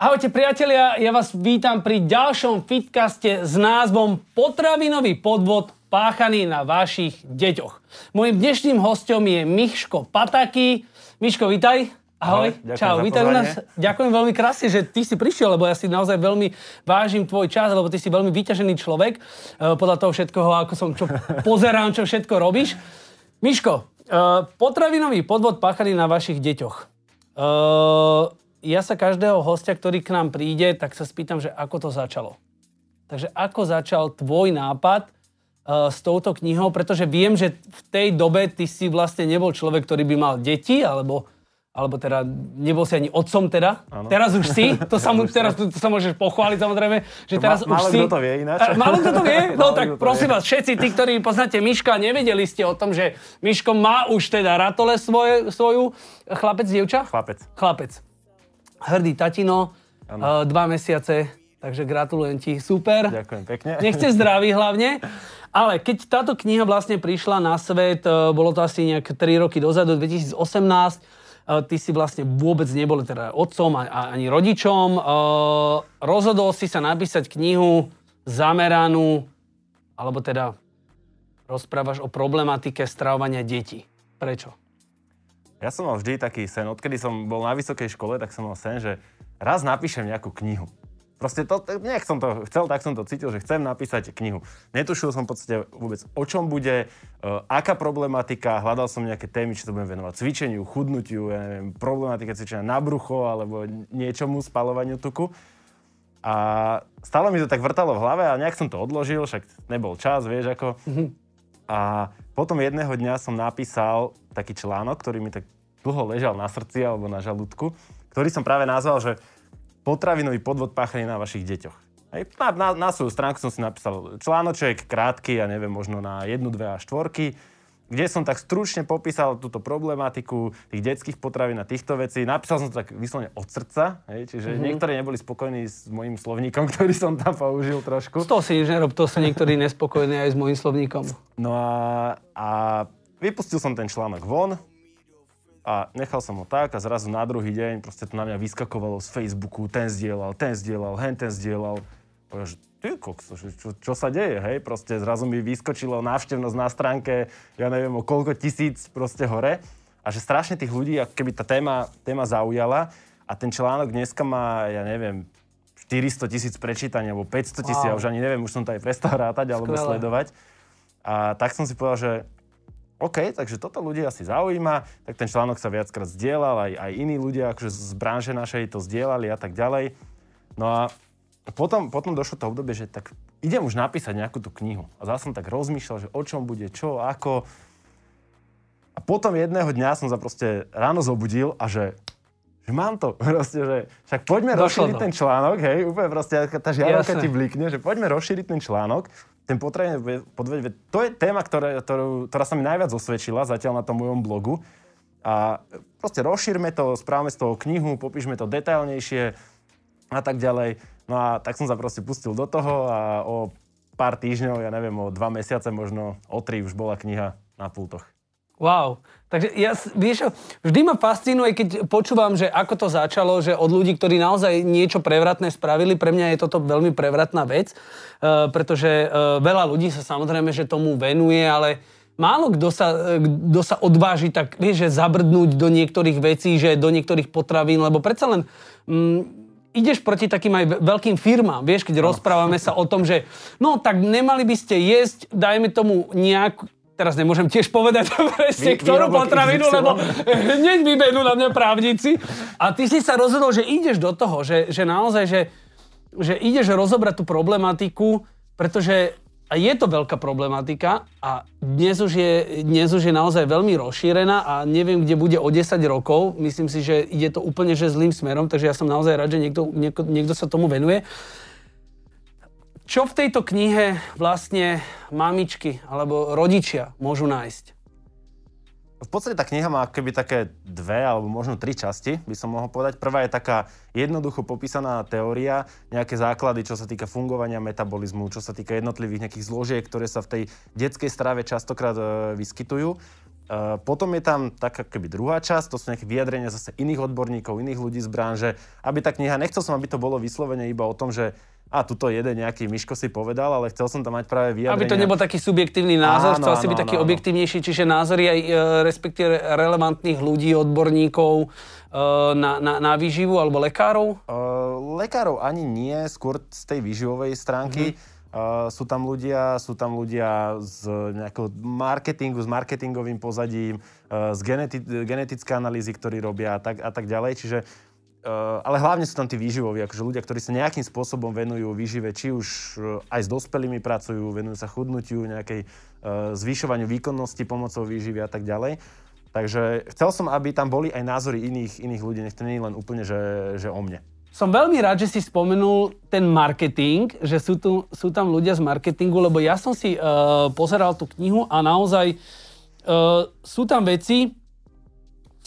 Ahojte priatelia, ja vás vítam pri ďalšom fitcaste s názvom Potravinový podvod páchaný na vašich deťoch. Mojím dnešným hostom je Miško Pataky. Miško, vítaj. Ahoj, Ahoj čau, vítaj u nás. Ďakujem veľmi krásne, že ty si prišiel, lebo ja si naozaj veľmi vážim tvoj čas, lebo ty si veľmi vyťažený človek, eh, podľa toho všetkoho, ako som čo pozerám, čo všetko robíš. Miško, eh, potravinový podvod páchaný na vašich deťoch. Ja sa každého hostia, ktorý k nám príde, tak sa spýtam, že ako to začalo. Takže ako začal tvoj nápad uh, s touto knihou, pretože viem, že v tej dobe ty si vlastne nebol človek, ktorý by mal deti, alebo, alebo teda nebol si ani otcom teda. Áno. Teraz už si, to sa, mu, teraz to, to sa môžeš pochváliť samozrejme, že To teraz ma- už málo si... kto to vie ináč. A, Málo kto to vie? No Málo tak prosím vie. vás, všetci tí, ktorí poznáte Miška, nevedeli ste o tom, že Miško má už teda ratole svoje, svoju. Chlapec, dievča? Chlapec. Chlapec. Hrdý tatino, uh, Áno. dva mesiace, takže gratulujem ti, super. Ďakujem pekne. Nechce zdraví hlavne. Ale keď táto kniha vlastne prišla na svet, e, bolo to asi nejak 3 roky dozadu, 2018, e, ty si vlastne vôbec nebol teda otcom ani rodičom. Rozhodol si sa napísať knihu zameranú, alebo teda rozprávaš o problematike stravovania detí. Prečo? Ja som mal vždy taký sen, odkedy som bol na vysokej škole, tak som mal sen, že raz napíšem nejakú knihu. Proste to, nech som to chcel, tak som to cítil, že chcem napísať knihu. Netušil som v podstate vôbec, o čom bude, uh, aká problematika, hľadal som nejaké témy, či sa budem venovať cvičeniu, chudnutiu, ja neviem, problematika cvičenia na brucho, alebo niečomu, spalovaniu tuku. A stále mi to tak vrtalo v hlave a nejak som to odložil, však nebol čas, vieš ako. A potom jedného dňa som napísal taký článok, ktorý mi tak dlho ležal na srdci alebo na žalúdku, ktorý som práve nazval, že potravinový podvod páchaný na vašich deťoch. Hej, na, na, na svoju stránku som si napísal článoček, krátky, ja neviem, možno na jednu, dve a štvorky, kde som tak stručne popísal túto problematiku tých detských potravín a týchto vecí. Napísal som to tak vyslovene od srdca, hej, čiže mm-hmm. niektorí neboli spokojní s mojím slovníkom, ktorý som tam použil trošku. Toho si nič nerob, to sa niektorí nespokojní aj s môjim slovníkom. No a, a vypustil som ten článok von a nechal som ho tak a zrazu na druhý deň proste to na mňa vyskakovalo z Facebooku, ten zdieľal, ten zdieľal, hen ten zdieľal. Že ty kokso, čo, čo sa deje, hej? Proste zrazu mi vyskočilo návštevnosť na stránke, ja neviem, o koľko tisíc proste hore. A že strašne tých ľudí, ako keby tá téma, téma zaujala a ten článok dneska má, ja neviem, 400 tisíc prečítaní, alebo 500 tisíc, Wow. ja už ani neviem, už som to aj prestal rátať alebo Skvelé. sledovať. A tak som si povedal, že OK, takže toto ľudí asi zaujíma, tak ten článok sa viackrát zdieľal, aj, aj iní ľudia akože z branže našej to zdieľali a tak ďalej. No a potom, potom došlo to obdobie, že tak idem už napísať nejakú tú knihu. A zase som tak rozmýšľal, že o čom bude, čo, ako. A potom jedného dňa som sa proste ráno zobudil a že že mám to. Proste, že však poďme Došlo rozšíriť to. ten článok, hej, úplne proste tá žiarovka ti blikne, že poďme rozšíriť ten článok. Ten potrebujeme podveď, to je téma, ktoré, ktorú, ktorá sa mi najviac osvedčila zatiaľ na tom mojom blogu. A proste rozšírme to, správame z toho knihu, popíšme to detailnejšie a tak ďalej. No a tak som sa proste pustil do toho a o pár týždňov, ja neviem, o dva mesiace, možno o tri už bola kniha na pultoch. Wow. Takže ja, vieš, vždy ma fascinuje, keď počúvam, že ako to začalo, že od ľudí, ktorí naozaj niečo prevratné spravili, pre mňa je toto veľmi prevratná vec, uh, pretože uh, veľa ľudí sa samozrejme, že tomu venuje, ale málo kto sa, eh, kto sa odváži tak, vieš, že zabrdnúť do niektorých vecí, že do niektorých potravín, lebo predsa len mm, ideš proti takým aj ve- veľkým firmám, vieš, keď rozprávame sa o tom, že no tak nemali by ste jesť, dajme tomu nejakú, teraz nemôžem tiež povedať presne, ktorú potravinu, lebo hneď vybenú na mňa právnici. A ty si sa rozhodol, že ideš do toho, že, že naozaj, že, že ideš rozobrať tú problematiku, pretože a je to veľká problematika a dnes už, je, dnes už je naozaj veľmi rozšírená a neviem, kde bude o 10 rokov. Myslím si, že ide to úplne že zlým smerom, takže ja som naozaj rád, že niekto, niekto, niekto sa tomu venuje. Čo v tejto knihe vlastne mamičky alebo rodičia môžu nájsť? V podstate tá kniha má keby také dve alebo možno tri časti, by som mohol povedať. Prvá je taká jednoducho popísaná teória, nejaké základy, čo sa týka fungovania metabolizmu, čo sa týka jednotlivých nejakých zložiek, ktoré sa v tej detskej strave častokrát e, vyskytujú. Uh, potom je tam taká keby druhá časť, to sú nejaké vyjadrenia zase iných odborníkov, iných ľudí z branže, aby tá kniha, nechcel som, aby to bolo vyslovene iba o tom, že a tuto jeden nejaký Miško si povedal, ale chcel som tam mať práve vyjadrenia. Aby to nebol taký subjektívny názor, áno, chcel si byť taký áno. objektívnejší, čiže názory aj e, respektíve relevantných ľudí, odborníkov e, na, na, na výživu alebo lekárov? E, lekárov ani nie, skôr z tej výživovej stránky. Mm-hmm. Uh, sú tam ľudia, sú tam ľudia z nejakého marketingu, s marketingovým pozadím, uh, z geneti- genetické analýzy, ktorí robia a tak, a tak ďalej. Čiže, uh, ale hlavne sú tam tí výživoví, akože ľudia, ktorí sa nejakým spôsobom venujú výžive, či už uh, aj s dospelými pracujú, venujú sa chudnutiu, nejakej uh, zvyšovaniu výkonnosti pomocou výživy a tak ďalej. Takže chcel som, aby tam boli aj názory iných, iných ľudí, nech to nie je len úplne, že, že o mne. Som veľmi rád, že si spomenul ten marketing, že sú, tu, sú tam ľudia z marketingu, lebo ja som si uh, pozeral tú knihu a naozaj uh, sú tam veci,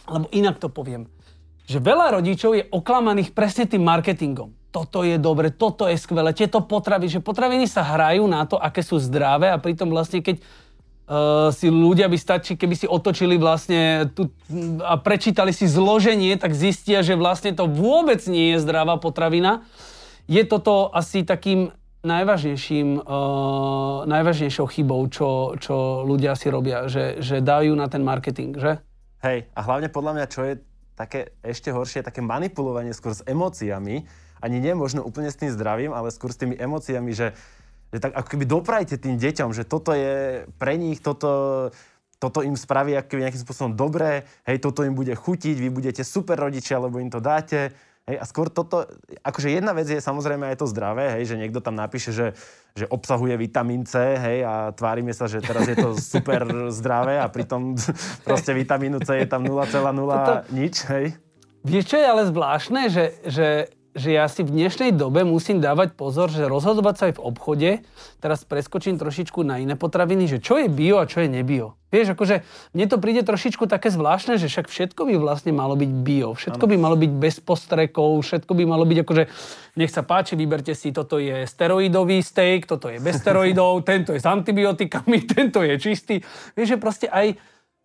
lebo inak to poviem, že veľa rodičov je oklamaných presne tým marketingom. Toto je dobre, toto je skvelé, tieto potraviny, že potraviny sa hrajú na to, aké sú zdravé a pritom vlastne keď uh, si ľudia by stačí, keby si otočili vlastne tu, a prečítali si zloženie, tak zistia, že vlastne to vôbec nie je zdravá potravina. Je toto asi takým najvážnejším, uh, najvážnejšou chybou, čo, čo ľudia si robia, že, že dajú na ten marketing, že? Hej, a hlavne podľa mňa, čo je také ešte horšie, také manipulovanie skôr s emóciami, ani nie možno úplne s tým zdravím, ale skôr s tými emóciami, že že tak ako keby doprajte tým deťom, že toto je pre nich, toto, toto im spraví ako nejakým spôsobom dobré, hej, toto im bude chutiť, vy budete super rodičia, lebo im to dáte. Hej, a skôr toto, akože jedna vec je samozrejme aj to zdravé, hej, že niekto tam napíše, že, že obsahuje vitamín C, hej, a tvárime sa, že teraz je to super zdravé a pritom proste vitamínu C je tam 0,0 toto... nič, hej. Vieš, čo je ale zvláštne, že, že že ja si v dnešnej dobe musím dávať pozor, že rozhodovať sa aj v obchode, teraz preskočím trošičku na iné potraviny, že čo je bio a čo je nebio. Vieš, akože mne to príde trošičku také zvláštne, že však všetko by vlastne malo byť bio, všetko ano. by malo byť bez postrekov, všetko by malo byť akože, nech sa páči, vyberte si, toto je steroidový steak, toto je bez steroidov, tento je s antibiotikami, tento je čistý. Vieš, že proste aj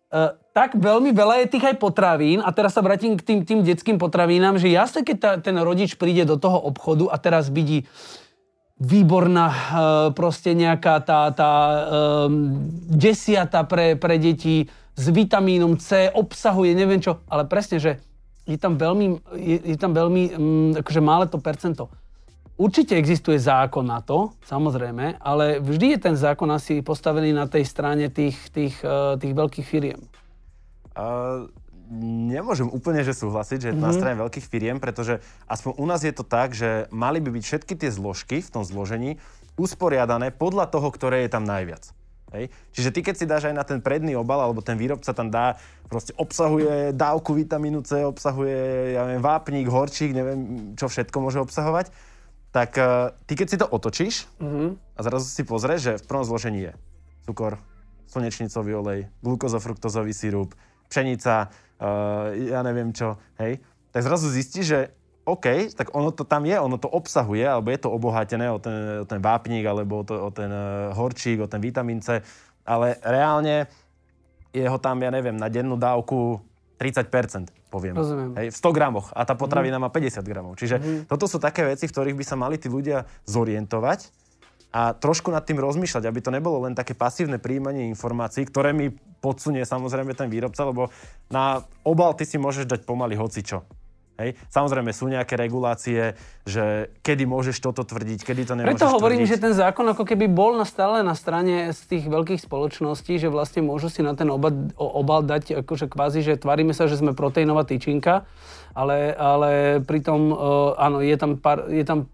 Uh, tak veľmi veľa je tých aj potravín a teraz sa vrátim k tým, tým detským potravínám, že jasne, keď ta, ten rodič príde do toho obchodu a teraz vidí výborná uh, proste nejaká tá, tá um, desiata pre, pre deti s vitamínom C, obsahuje neviem čo, ale presne, že je tam veľmi, je, je tam veľmi um, akože malé to percento. Určite existuje zákon na to, samozrejme, ale vždy je ten zákon asi postavený na tej strane tých, tých, uh, tých veľkých firiem. Uh, nemôžem úplne že súhlasiť, že je to mm-hmm. na mhm. strane veľkých firiem, pretože aspoň u nás je to tak, že mali by byť všetky tie zložky v tom zložení usporiadané podľa toho, ktoré je tam najviac. Hej. Čiže ty, keď si dáš aj na ten predný obal, alebo ten výrobca tam dá, proste obsahuje dávku vitamínu C, obsahuje, ja neviem, vápnik, horčík, neviem, čo všetko môže obsahovať, tak uh, ty keď si to otočíš mm-hmm. a zrazu si pozrieš, že v prvom zložení je cukor, slnečnicový olej, glukozofruktozový sirup, pšenica, uh, ja neviem čo, hej, tak zrazu zistíš, že OK, tak ono to tam je, ono to obsahuje, alebo je to obohatené o ten, o ten vápnik, alebo o, to, o ten uh, horčík, o ten vitamín C, ale reálne je ho tam, ja neviem, na dennú dávku 30%, poviem. Rozumiem. Hej, v 100 gramoch a tá potravina mm. má 50 gramov. Čiže mm. toto sú také veci, v ktorých by sa mali tí ľudia zorientovať a trošku nad tým rozmýšľať, aby to nebolo len také pasívne príjmanie informácií, ktoré mi podsunie samozrejme ten výrobca, lebo na obal ty si môžeš dať pomaly hocičo. Hej. Samozrejme sú nejaké regulácie, že kedy môžeš toto tvrdiť, kedy to nemôžeš Preto hovorím, tvrdiť. že ten zákon ako keby bol na stále na strane z tých veľkých spoločností, že vlastne môžu si na ten obal, obal dať akože kvázi, že tvárime sa, že sme proteínová tyčinka, ale, ale pritom uh, áno, je tam, pár, je tam,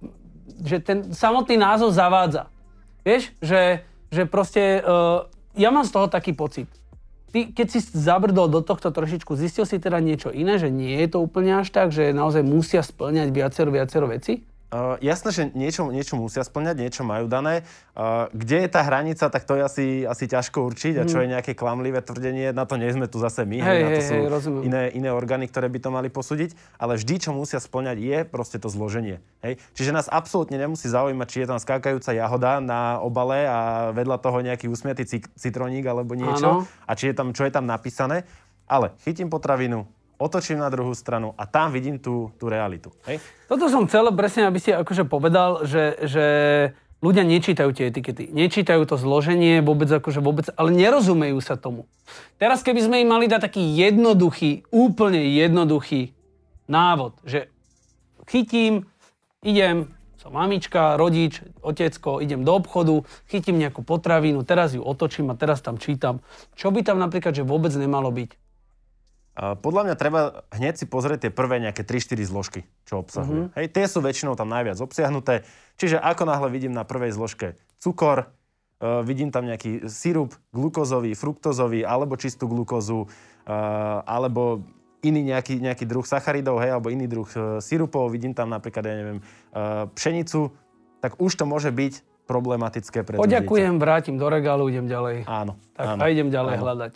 že ten samotný názov zavádza. Vieš, že, že proste, uh, ja mám z toho taký pocit ty, keď si zabrdol do tohto trošičku, zistil si teda niečo iné, že nie je to úplne až tak, že naozaj musia splňať viacero, viacero veci? Uh, jasné, že niečo, niečo musia splňať, niečo majú dané. Uh, kde je tá hranica, tak to je asi, asi ťažko určiť. A čo je nejaké klamlivé tvrdenie, na to nie sme tu zase my. Hej, na to hej, sú hej, iné, iné orgány, ktoré by to mali posúdiť. Ale vždy, čo musia splňať, je proste to zloženie. Hej? Čiže nás absolútne nemusí zaujímať, či je tam skákajúca jahoda na obale a vedľa toho nejaký usmiatý citroník alebo niečo. Áno. A či je tam, čo je tam napísané. Ale chytím potravinu, otočím na druhú stranu a tam vidím tú, tú realitu. Hej? Toto som chcel presne, aby si akože povedal, že, že ľudia nečítajú tie etikety. Nečítajú to zloženie vôbec, akože vôbec, ale nerozumejú sa tomu. Teraz keby sme im mali dať taký jednoduchý, úplne jednoduchý návod, že chytím, idem, som mamička, rodič, otecko, idem do obchodu, chytím nejakú potravinu, teraz ju otočím a teraz tam čítam. Čo by tam napríklad, že vôbec nemalo byť? Podľa mňa treba hneď si pozrieť tie prvé nejaké 3-4 zložky, čo obsahuje. Mm-hmm. Hej, tie sú väčšinou tam najviac obsiahnuté. Čiže ako náhle vidím na prvej zložke cukor, uh, vidím tam nejaký sirup glukózový, fruktózový, alebo čistú glukózu, uh, alebo iný nejaký, nejaký druh sacharidov, hej, alebo iný druh uh, sirupov, vidím tam napríklad, ja neviem, uh, pšenicu, tak už to môže byť problematické pre Poďakujem, vrátim do regálu, idem ďalej. Áno. Tak áno, a idem ďalej áno. hľadať.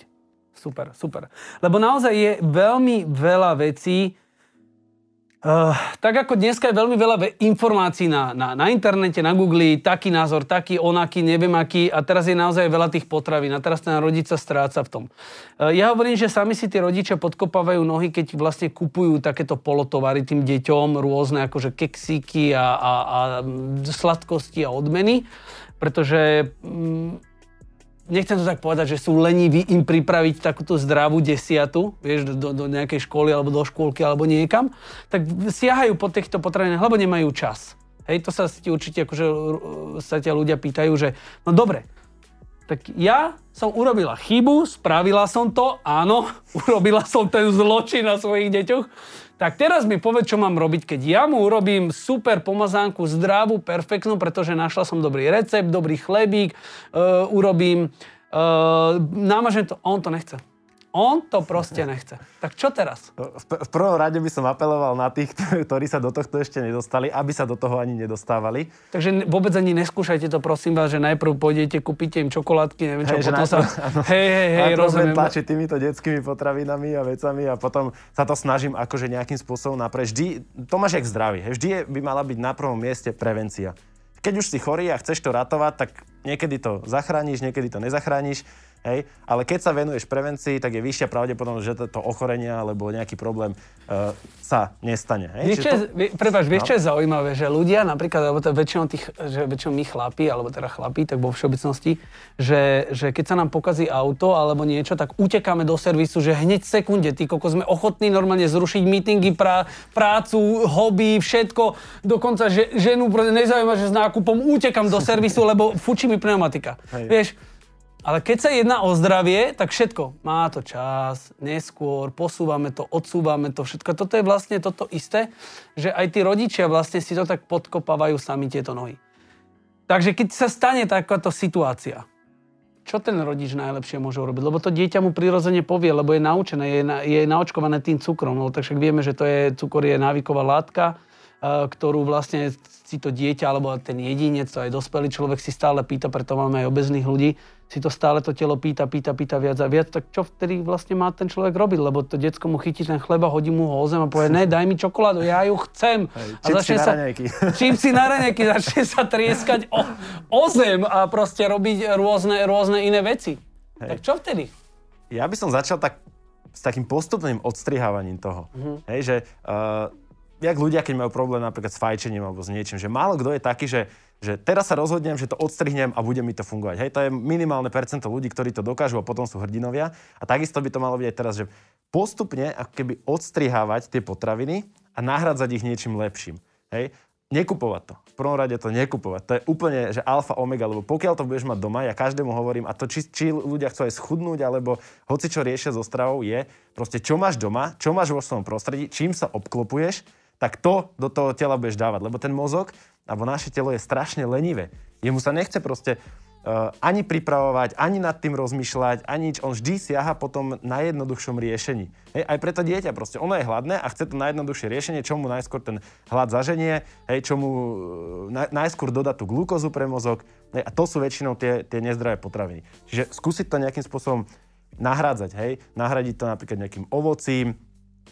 Super, super. Lebo naozaj je veľmi veľa vecí, Uh, tak ako dneska je veľmi veľa informácií na, na, na internete, na Google, taký názor, taký, onaký, neviem aký a teraz je naozaj veľa tých potravín a teraz ten rodič sa stráca v tom. Uh, ja hovorím, že sami si tí rodičia podkopávajú nohy, keď vlastne kupujú takéto polotovary tým deťom, rôzne akože keksíky a, a, a sladkosti a odmeny, pretože mm, nechcem to tak povedať, že sú leniví im pripraviť takúto zdravú desiatu, vieš, do, do nejakej školy alebo do škôlky alebo niekam, tak siahajú po týchto potravinách, lebo nemajú čas. Hej, to sa ti určite akože sa ťa ľudia pýtajú, že no dobre, tak ja som urobila chybu, spravila som to, áno, urobila som ten zločin na svojich deťoch, tak teraz mi povedz, čo mám robiť, keď ja mu urobím super pomazánku, zdravú, perfektnú, pretože našla som dobrý recept, dobrý chlebík, uh, urobím, uh, namažem to, on to nechce. On to proste nechce. Tak čo teraz? V, prvom rade by som apeloval na tých, ktorí sa do tohto ešte nedostali, aby sa do toho ani nedostávali. Takže vôbec ani neskúšajte to, prosím vás, že najprv pôjdete, kúpite im čokoládky, neviem čo, hey, potom sa... Hej, hej, hej, rozumiem. tlačiť týmito detskými potravinami a vecami a potom sa to snažím akože nejakým spôsobom naprieť. Vždy, to máš jak zdraví. Vždy je, by mala byť na prvom mieste prevencia. Keď už si chorý a chceš to ratovať, tak niekedy to zachrániš, niekedy to nezachrániš Hej? Ale keď sa venuješ prevencii, tak je vyššia pravdepodobnosť, že to ochorenie alebo nejaký problém uh, sa nestane. Hej? Vieš, to... prepáč, vieš, no? čo je zaujímavé? Že ľudia, napríklad, alebo to väčšinou, tých, že väčšinou my chlapi, alebo teda chlapi, tak vo všeobecnosti, že, že keď sa nám pokazí auto alebo niečo, tak utekáme do servisu, že hneď v sekunde, ty koko, sme ochotní normálne zrušiť meetingy, prá, prácu, hobby, všetko. Dokonca, že ženu nezaujíma, že s nákupom utekam do servisu, lebo fučí mi pneumatika. Hej. Vieš, ale keď sa jedná o zdravie, tak všetko. Má to čas, neskôr, posúvame to, odsúvame to, všetko. Toto je vlastne toto isté, že aj tí rodičia vlastne si to tak podkopávajú sami tieto nohy. Takže keď sa stane takáto situácia, čo ten rodič najlepšie môže urobiť? Lebo to dieťa mu prirodzene povie, lebo je naučené, je, na, je naočkované tým cukrom. No, tak však vieme, že to je, cukor je návyková látka, ktorú vlastne si to dieťa alebo ten jedinec, to aj dospelý človek si stále pýta, preto máme aj obezných ľudí, si to stále to telo pýta, pýta, pýta viac a viac, tak čo vtedy vlastne má ten človek robiť? Lebo to detsko mu chytí ten chleba, hodí mu ho o zem a povie, ne, daj mi čokoládu, ja ju chcem. Hej, a začne sa, čím si na raňajky, začne sa trieskať o, o zem a proste robiť rôzne, rôzne iné veci. Hej. Tak čo vtedy? Ja by som začal tak s takým postupným odstrihávaním toho. Mm-hmm. Hej, že uh, jak ľudia, keď majú problém napríklad s fajčením alebo s niečím, že málo kto je taký, že, že teraz sa rozhodnem, že to odstrihnem a bude mi to fungovať. Hej, to je minimálne percento ľudí, ktorí to dokážu a potom sú hrdinovia. A takisto by to malo byť aj teraz, že postupne ako keby odstrihávať tie potraviny a nahradzať ich niečím lepším. Hej, nekupovať to. V prvom rade to nekupovať. To je úplne, že alfa, omega, lebo pokiaľ to budeš mať doma, ja každému hovorím, a to či, či ľudia chcú aj schudnúť, alebo hoci čo riešia so stravou, je proste čo máš doma, čo máš vo svojom prostredí, čím sa obklopuješ tak to do toho tela budeš dávať. Lebo ten mozog alebo naše telo je strašne lenivé. Jemu sa nechce proste uh, ani pripravovať, ani nad tým rozmýšľať, ani nič. On vždy siaha potom na jednoduchšom riešení. Hej, aj pre to dieťa proste. Ono je hladné a chce to najjednoduchšie riešenie, čo mu najskôr ten hlad zaženie, hej, čo mu uh, na, najskôr dodá tú glukózu pre mozog. Hej, a to sú väčšinou tie, tie nezdravé potraviny. Čiže skúsiť to nejakým spôsobom nahrádzať, hej. Nahradiť to napríklad nejakým ovocím,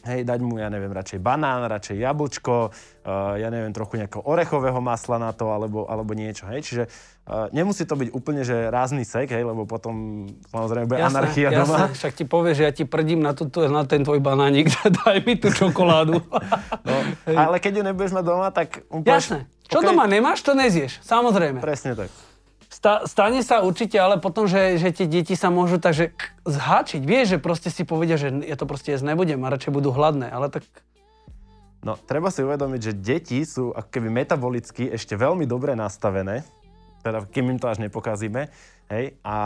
Hej, dať mu, ja neviem, radšej banán, radšej jablčko, uh, ja neviem, trochu nejakého orechového masla na to, alebo, alebo niečo, hej. Čiže uh, nemusí to byť úplne, že rázny sek, hej, lebo potom samozrejme bude jasné, anarchia jasné. doma. Však ti povie, že ja ti prdím na, tuto, na ten tvoj banánik, daj mi tú čokoládu. no, ale keď ju nebudeš mať doma, tak úplne... Jasné. Čo okay. doma nemáš, to nezieš, samozrejme. Presne tak. Sta, stane sa určite, ale potom, že, že tie deti sa môžu takže zháčiť. Vieš, že proste si povedia, že ja to proste jesť nebudem a radšej budú hladné, ale tak... No, treba si uvedomiť, že deti sú ako keby metabolicky ešte veľmi dobre nastavené, teda kým im to až nepokazíme, hej, a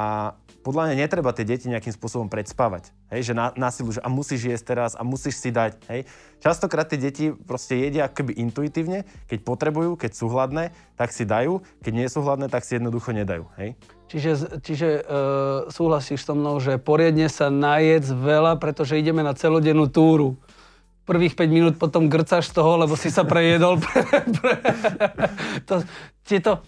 podľa mňa netreba tie deti nejakým spôsobom predspávať. Hej, že na, na silu, že a musíš jesť teraz a musíš si dať. Hej. Častokrát tie deti proste jedia akoby intuitívne, keď potrebujú, keď sú hladné, tak si dajú, keď nie sú hladné, tak si jednoducho nedajú. Hej. Čiže, čiže e, súhlasíš so mnou, že poriadne sa najedz veľa, pretože ideme na celodennú túru prvých 5 minút potom grcaš z toho, lebo si sa prejedol. Pre, pre, to, tieto...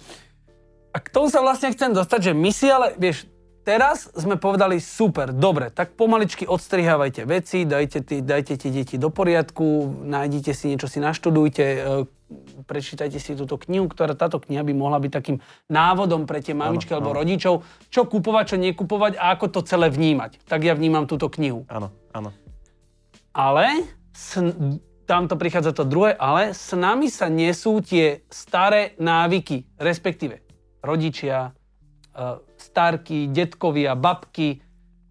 A k tomu sa vlastne chcem dostať, že my si ale, vieš, Teraz sme povedali super, dobre, tak pomaličky odstrihávajte veci, dajte, tí, dajte tie deti do poriadku, nájdite si niečo, si naštudujte, e, prečítajte si túto knihu, ktorá táto kniha by mohla byť takým návodom pre tie mamičky ano, alebo ano. rodičov, čo kupovať, čo nekupovať a ako to celé vnímať. Tak ja vnímam túto knihu. Áno, áno. Ale s, tam to prichádza to druhé, ale s nami sa nesú tie staré návyky, respektíve rodičia, e, starky, detkovia, babky,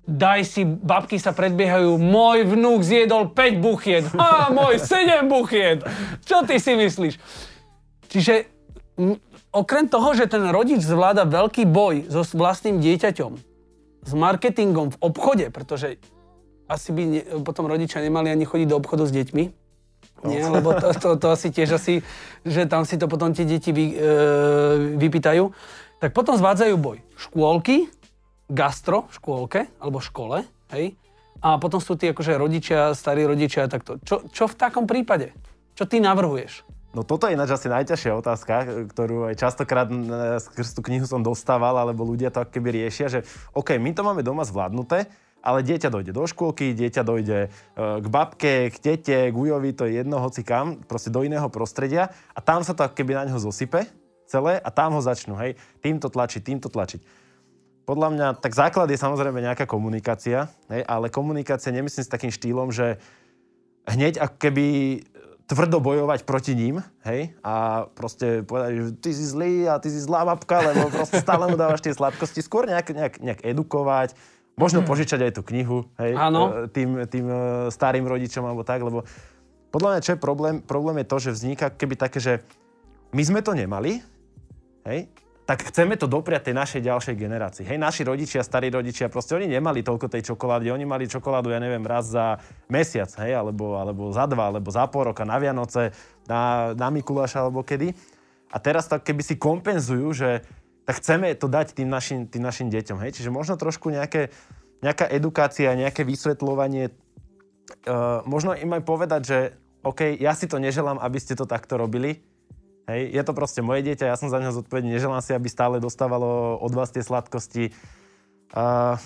daj si, babky sa predbiehajú, môj vnúk zjedol 5 buchiet, a môj 7 buchiet. Čo ty si myslíš? Čiže m, okrem toho, že ten rodič zvláda veľký boj so vlastným dieťaťom, s marketingom v obchode, pretože asi by ne, potom rodičia nemali ani chodiť do obchodu s deťmi, nie, lebo to, to, to asi tiež asi, že tam si to potom tie deti vy, e, vypýtajú tak potom zvádzajú boj. Škôlky, gastro v škôlke alebo škole, hej, a potom sú tí akože rodičia, starí rodičia a takto. Čo, čo v takom prípade? Čo ty navrhuješ? No toto je ináč asi najťažšia otázka, ktorú aj častokrát skrz tú knihu som dostával, alebo ľudia to keby riešia, že OK, my to máme doma zvládnuté, ale dieťa dojde do škôlky, dieťa dojde e, k babke, k tete, k ujovi, to je jedno, hoci kam, proste do iného prostredia a tam sa to keby na ňo zosype celé a tam ho začnú, hej, týmto tlačiť, týmto tlačiť. Podľa mňa, tak základ je samozrejme nejaká komunikácia, hej, ale komunikácia nemyslím s takým štýlom, že hneď ako keby tvrdo bojovať proti ním, hej, a proste povedať, že ty si zlý a ty si zlá babka, lebo proste stále mu dávaš tie sladkosti. Skôr nejak, nejak, nejak edukovať, možno mm. požičať aj tú knihu, hej, Áno. E, tým, tým e, starým rodičom alebo tak, lebo podľa mňa, čo je problém, problém je to, že vzniká keby také, že my sme to nemali, hej, tak chceme to dopriať tej našej ďalšej generácii. Hej, naši rodičia, starí rodičia, proste oni nemali toľko tej čokolády, oni mali čokoládu, ja neviem, raz za mesiac, hej, alebo, alebo za dva, alebo za pol roka, na Vianoce, na, na Mikuláša, alebo kedy. A teraz tak keby si kompenzujú, že tak chceme to dať tým našim, tým našim deťom, hej. Čiže možno trošku nejaké, nejaká edukácia, nejaké vysvetľovanie, uh, možno im aj povedať, že OK, ja si to neželám, aby ste to takto robili, Hej, je to proste moje dieťa, ja som za neho zodpovedný, neželám si, aby stále dostávalo od vás tie sladkosti. Uh,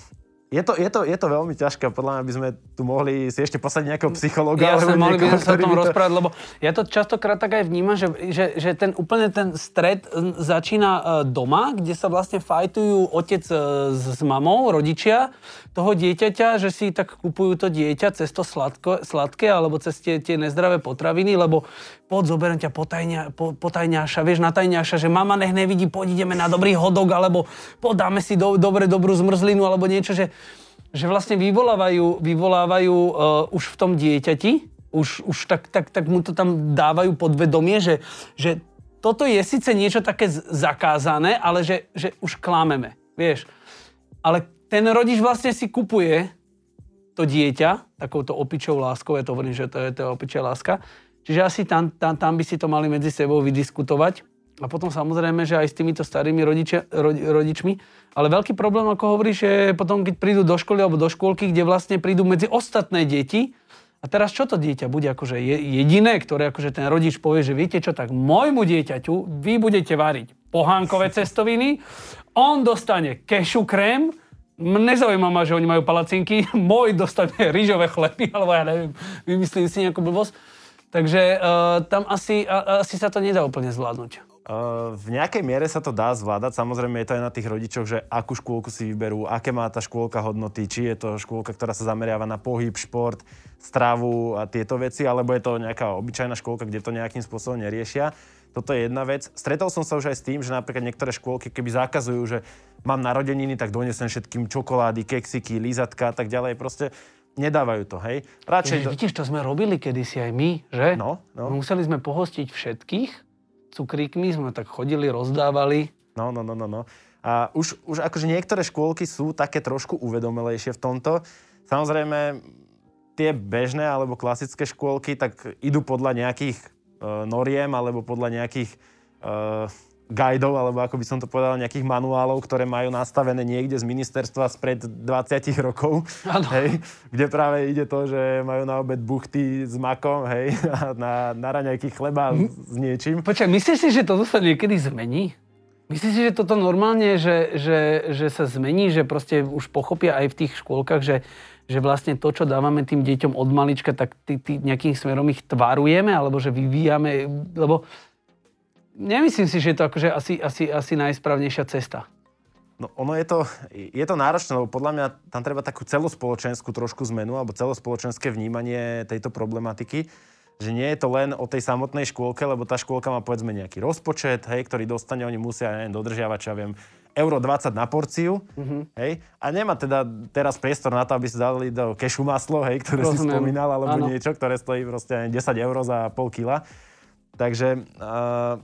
je to, je, to, je to veľmi ťažké, podľa mňa by sme tu mohli si ešte posadiť nejakého psychológa. Ja mohli by sme sa o tom to... rozprávať, lebo ja to častokrát tak aj vnímam, že, že, že ten úplne ten stred začína e, doma, kde sa vlastne fajtujú otec e, s mamou, rodičia toho dieťaťa, že si tak kupujú to dieťa cez to sladko, sladké alebo cez tie, tie nezdravé potraviny, lebo poď zoberiem ťa potajňa, po, potajňaša, vieš, na tajňaša, že mama nech nevidí, poď ideme na dobrý hodok, alebo podáme si do, dobre dobrú zmrzlinu, alebo niečo, že, že vlastne vyvolávajú, vyvolávajú uh, už v tom dieťati, už, už tak, tak, tak mu to tam dávajú podvedomie, že, že toto je síce niečo také zakázané, ale že, že už klameme, vieš. Ale ten rodič vlastne si kupuje to dieťa takouto opičou láskou, ja to hovorím, že to je, to opičia láska, Čiže asi tam, tam, tam by si to mali medzi sebou vydiskutovať. A potom samozrejme, že aj s týmito starými rodičia, rodi, rodičmi. Ale veľký problém, ako hovoríš, je potom, keď prídu do školy alebo do škôlky, kde vlastne prídu medzi ostatné deti. A teraz čo to dieťa bude akože jediné, ktoré akože ten rodič povie, že viete čo, tak môjmu dieťaťu vy budete variť pohánkové cestoviny, on dostane kešu krém, nezaujíma ma, že oni majú palacinky, môj dostane rýžové chleby, alebo ja neviem, vymyslím si nejakú blbosť. Takže uh, tam asi, uh, asi sa to nedá úplne zvládnuť. Uh, v nejakej miere sa to dá zvládať. Samozrejme je to aj na tých rodičoch, že akú škôlku si vyberú, aké má tá škôlka hodnoty, či je to škôlka, ktorá sa zameriava na pohyb, šport, stravu a tieto veci, alebo je to nejaká obyčajná škôlka, kde to nejakým spôsobom neriešia. Toto je jedna vec. Stretol som sa už aj s tým, že napríklad niektoré škôlky, keby zakazujú, že mám narodeniny, tak donesem všetkým čokolády, keksiky, lízatka a tak ďalej. Proste nedávajú to, hej. Radšej... Ježiš, vidíš, to sme robili kedysi aj my, že? No, no. Museli sme pohostiť všetkých cukríkmi, sme tak chodili, rozdávali. No, no, no, no, no. A už, už akože niektoré škôlky sú také trošku uvedomelejšie v tomto. Samozrejme, tie bežné alebo klasické škôlky tak idú podľa nejakých uh, noriem alebo podľa nejakých uh, guidov, alebo ako by som to povedal, nejakých manuálov, ktoré majú nastavené niekde z ministerstva spred 20 rokov. Hej, kde práve ide to, že majú na obed buchty s makom, hej, a na, na raňajky chleba hm? s niečím. Počkaj, myslíš si, že toto sa niekedy zmení? Myslíš si, že toto normálne, že, že, že sa zmení, že proste už pochopia aj v tých škôlkach, že, že vlastne to, čo dávame tým deťom od malička, tak tý, tý, nejakým smerom ich tvarujeme, alebo že vyvíjame, lebo nemyslím si, že je to akože asi, asi, asi najsprávnejšia cesta. No ono je to, je to náročné, lebo podľa mňa tam treba takú celospoločenskú trošku zmenu alebo celospoločenské vnímanie tejto problematiky, že nie je to len o tej samotnej škôlke, lebo tá škôlka má povedzme nejaký rozpočet, hej, ktorý dostane, oni musia neviem, dodržiavať, čo ja viem, euro 20 na porciu, mm-hmm. hej, a nemá teda teraz priestor na to, aby si dali do kešu maslo, hej, ktoré Rozumiem. si spomínal, alebo ano. niečo, ktoré stojí proste 10 eur za pol kila. Takže uh,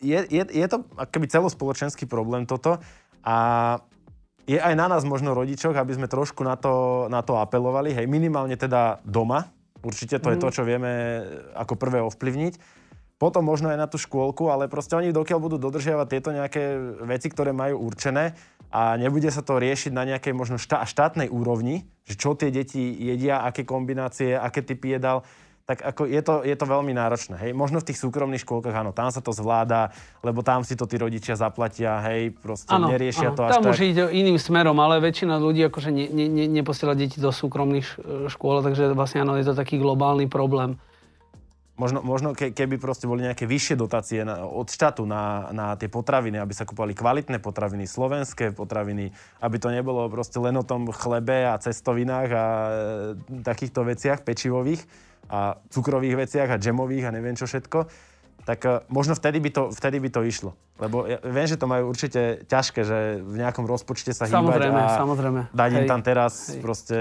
je, je, je to akoby celospoločenský problém toto a je aj na nás možno rodičoch, aby sme trošku na to, na to apelovali, hej, minimálne teda doma. Určite to mm. je to, mhm. čo vieme ako prvé ovplyvniť. Potom možno aj na tú škôlku, ale proste oni dokiaľ budú dodržiavať tieto nejaké veci, ktoré majú určené a nebude sa to riešiť na nejakej možno štá, štátnej úrovni, že čo tie deti jedia, aké kombinácie, aké typy jedal, tak ako je to, je to veľmi náročné. Hej. Možno v tých súkromných škôlkach, áno, tam sa to zvláda, lebo tam si to tí rodičia zaplatia, hej, proste ano, neriešia ano, to až tam tak. už ide iným smerom, ale väčšina ľudí akože ne, ne, ne, neposiela deti do súkromných škôl, takže vlastne áno, je to taký globálny problém. Možno, možno ke, keby proste boli nejaké vyššie dotácie na, od štátu na, na tie potraviny, aby sa kúpali kvalitné potraviny, slovenské potraviny, aby to nebolo proste len o tom chlebe a cestovinách a e, takýchto veciach pečivových, a cukrových veciach a džemových a neviem čo všetko, tak uh, možno vtedy by, to, vtedy by to išlo. Lebo ja viem, že to majú určite ťažké, že v nejakom rozpočte sa samozrejme, hýbať a samozrejme. dať im tam teraz hej. proste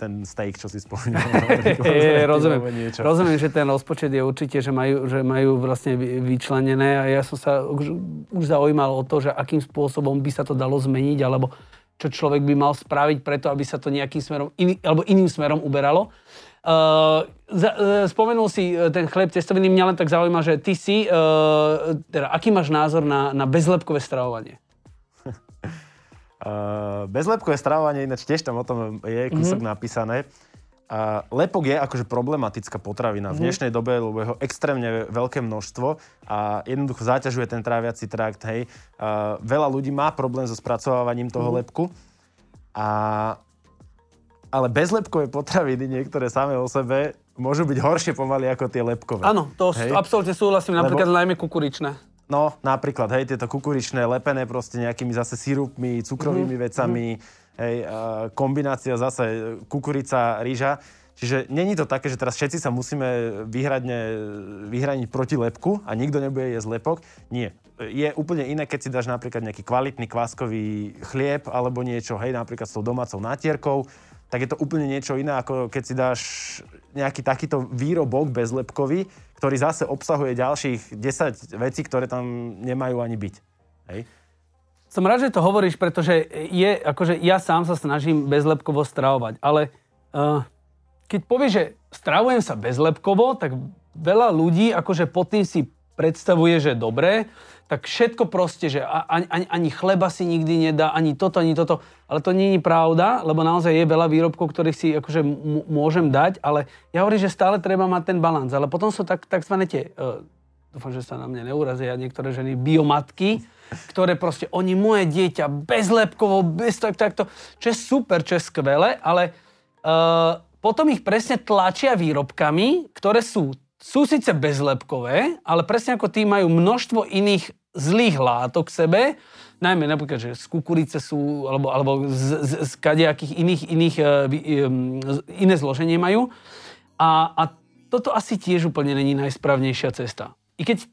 ten steak, čo si spomínal. hey, rozumiem, rozumiem, že ten rozpočet je určite, že majú, že majú vlastne vyčlenené a ja som sa už, už zaujímal o to, že akým spôsobom by sa to dalo zmeniť, alebo čo človek by mal spraviť preto, aby sa to nejakým smerom, iný, alebo iným smerom uberalo. Uh, za, uh, spomenul si uh, ten chlieb testoviny, mňa len tak zaujíma, že ty si, uh, teda aký máš názor na, na bezlepkové stravovanie? Uh, bezlepkové stravovanie, ináč tiež tam o tom je kúsok mm-hmm. napísané. Uh, lepok je akože problematická potravina mm-hmm. v mhm. dnešnej dobe, lebo je ho extrémne veľké množstvo a jednoducho zaťažuje ten tráviaci trakt, hej. Uh, veľa ľudí má problém so spracovávaním toho mm-hmm. lepku a ale bezlepkové potraviny, niektoré samé o sebe, môžu byť horšie pomaly ako tie lepkové. Áno, to hej? absolútne súhlasím, napríklad Lebo... najmä kukuričné. No, napríklad, hej, tieto kukuričné, lepené proste nejakými zase sirupmi, cukrovými mm-hmm. vecami, hej, kombinácia zase kukurica, rýža. Čiže není to také, že teraz všetci sa musíme vyhradne, vyhraniť proti lepku a nikto nebude jesť lepok. Nie. Je úplne iné, keď si dáš napríklad nejaký kvalitný kváskový chlieb alebo niečo, hej, napríklad s tou domácou nátierkou, tak je to úplne niečo iné, ako keď si dáš nejaký takýto výrobok bezlepkový, ktorý zase obsahuje ďalších 10 vecí, ktoré tam nemajú ani byť. Hej? Som rád, že to hovoríš, pretože je, akože ja sám sa snažím bezlepkovo stravovať, ale uh, keď povieš, že stravujem sa bezlepkovo, tak veľa ľudí akože pod tým si predstavuje, že dobré, tak všetko proste, že ani, ani, ani chleba si nikdy nedá, ani toto, ani toto. Ale to nie je pravda, lebo naozaj je veľa výrobkov, ktorých si akože môžem dať, ale ja hovorím, že stále treba mať ten balans. Ale potom sú tak, takzvané tie, uh, dúfam, že sa na mňa neurazia niektoré ženy, biomatky, ktoré proste, oni moje dieťa bezlepkovo, bez tak, takto, čo je super, čo je skvelé, ale uh, potom ich presne tlačia výrobkami, ktoré sú, sú síce bezlepkové, ale presne ako tí majú množstvo iných zlých látok k sebe, najmä napríklad, že z kukurice sú, alebo, alebo z, z, z kadejakých iných, iných, uh, iné zloženie majú. A, a toto asi tiež úplne není najsprávnejšia cesta. I keď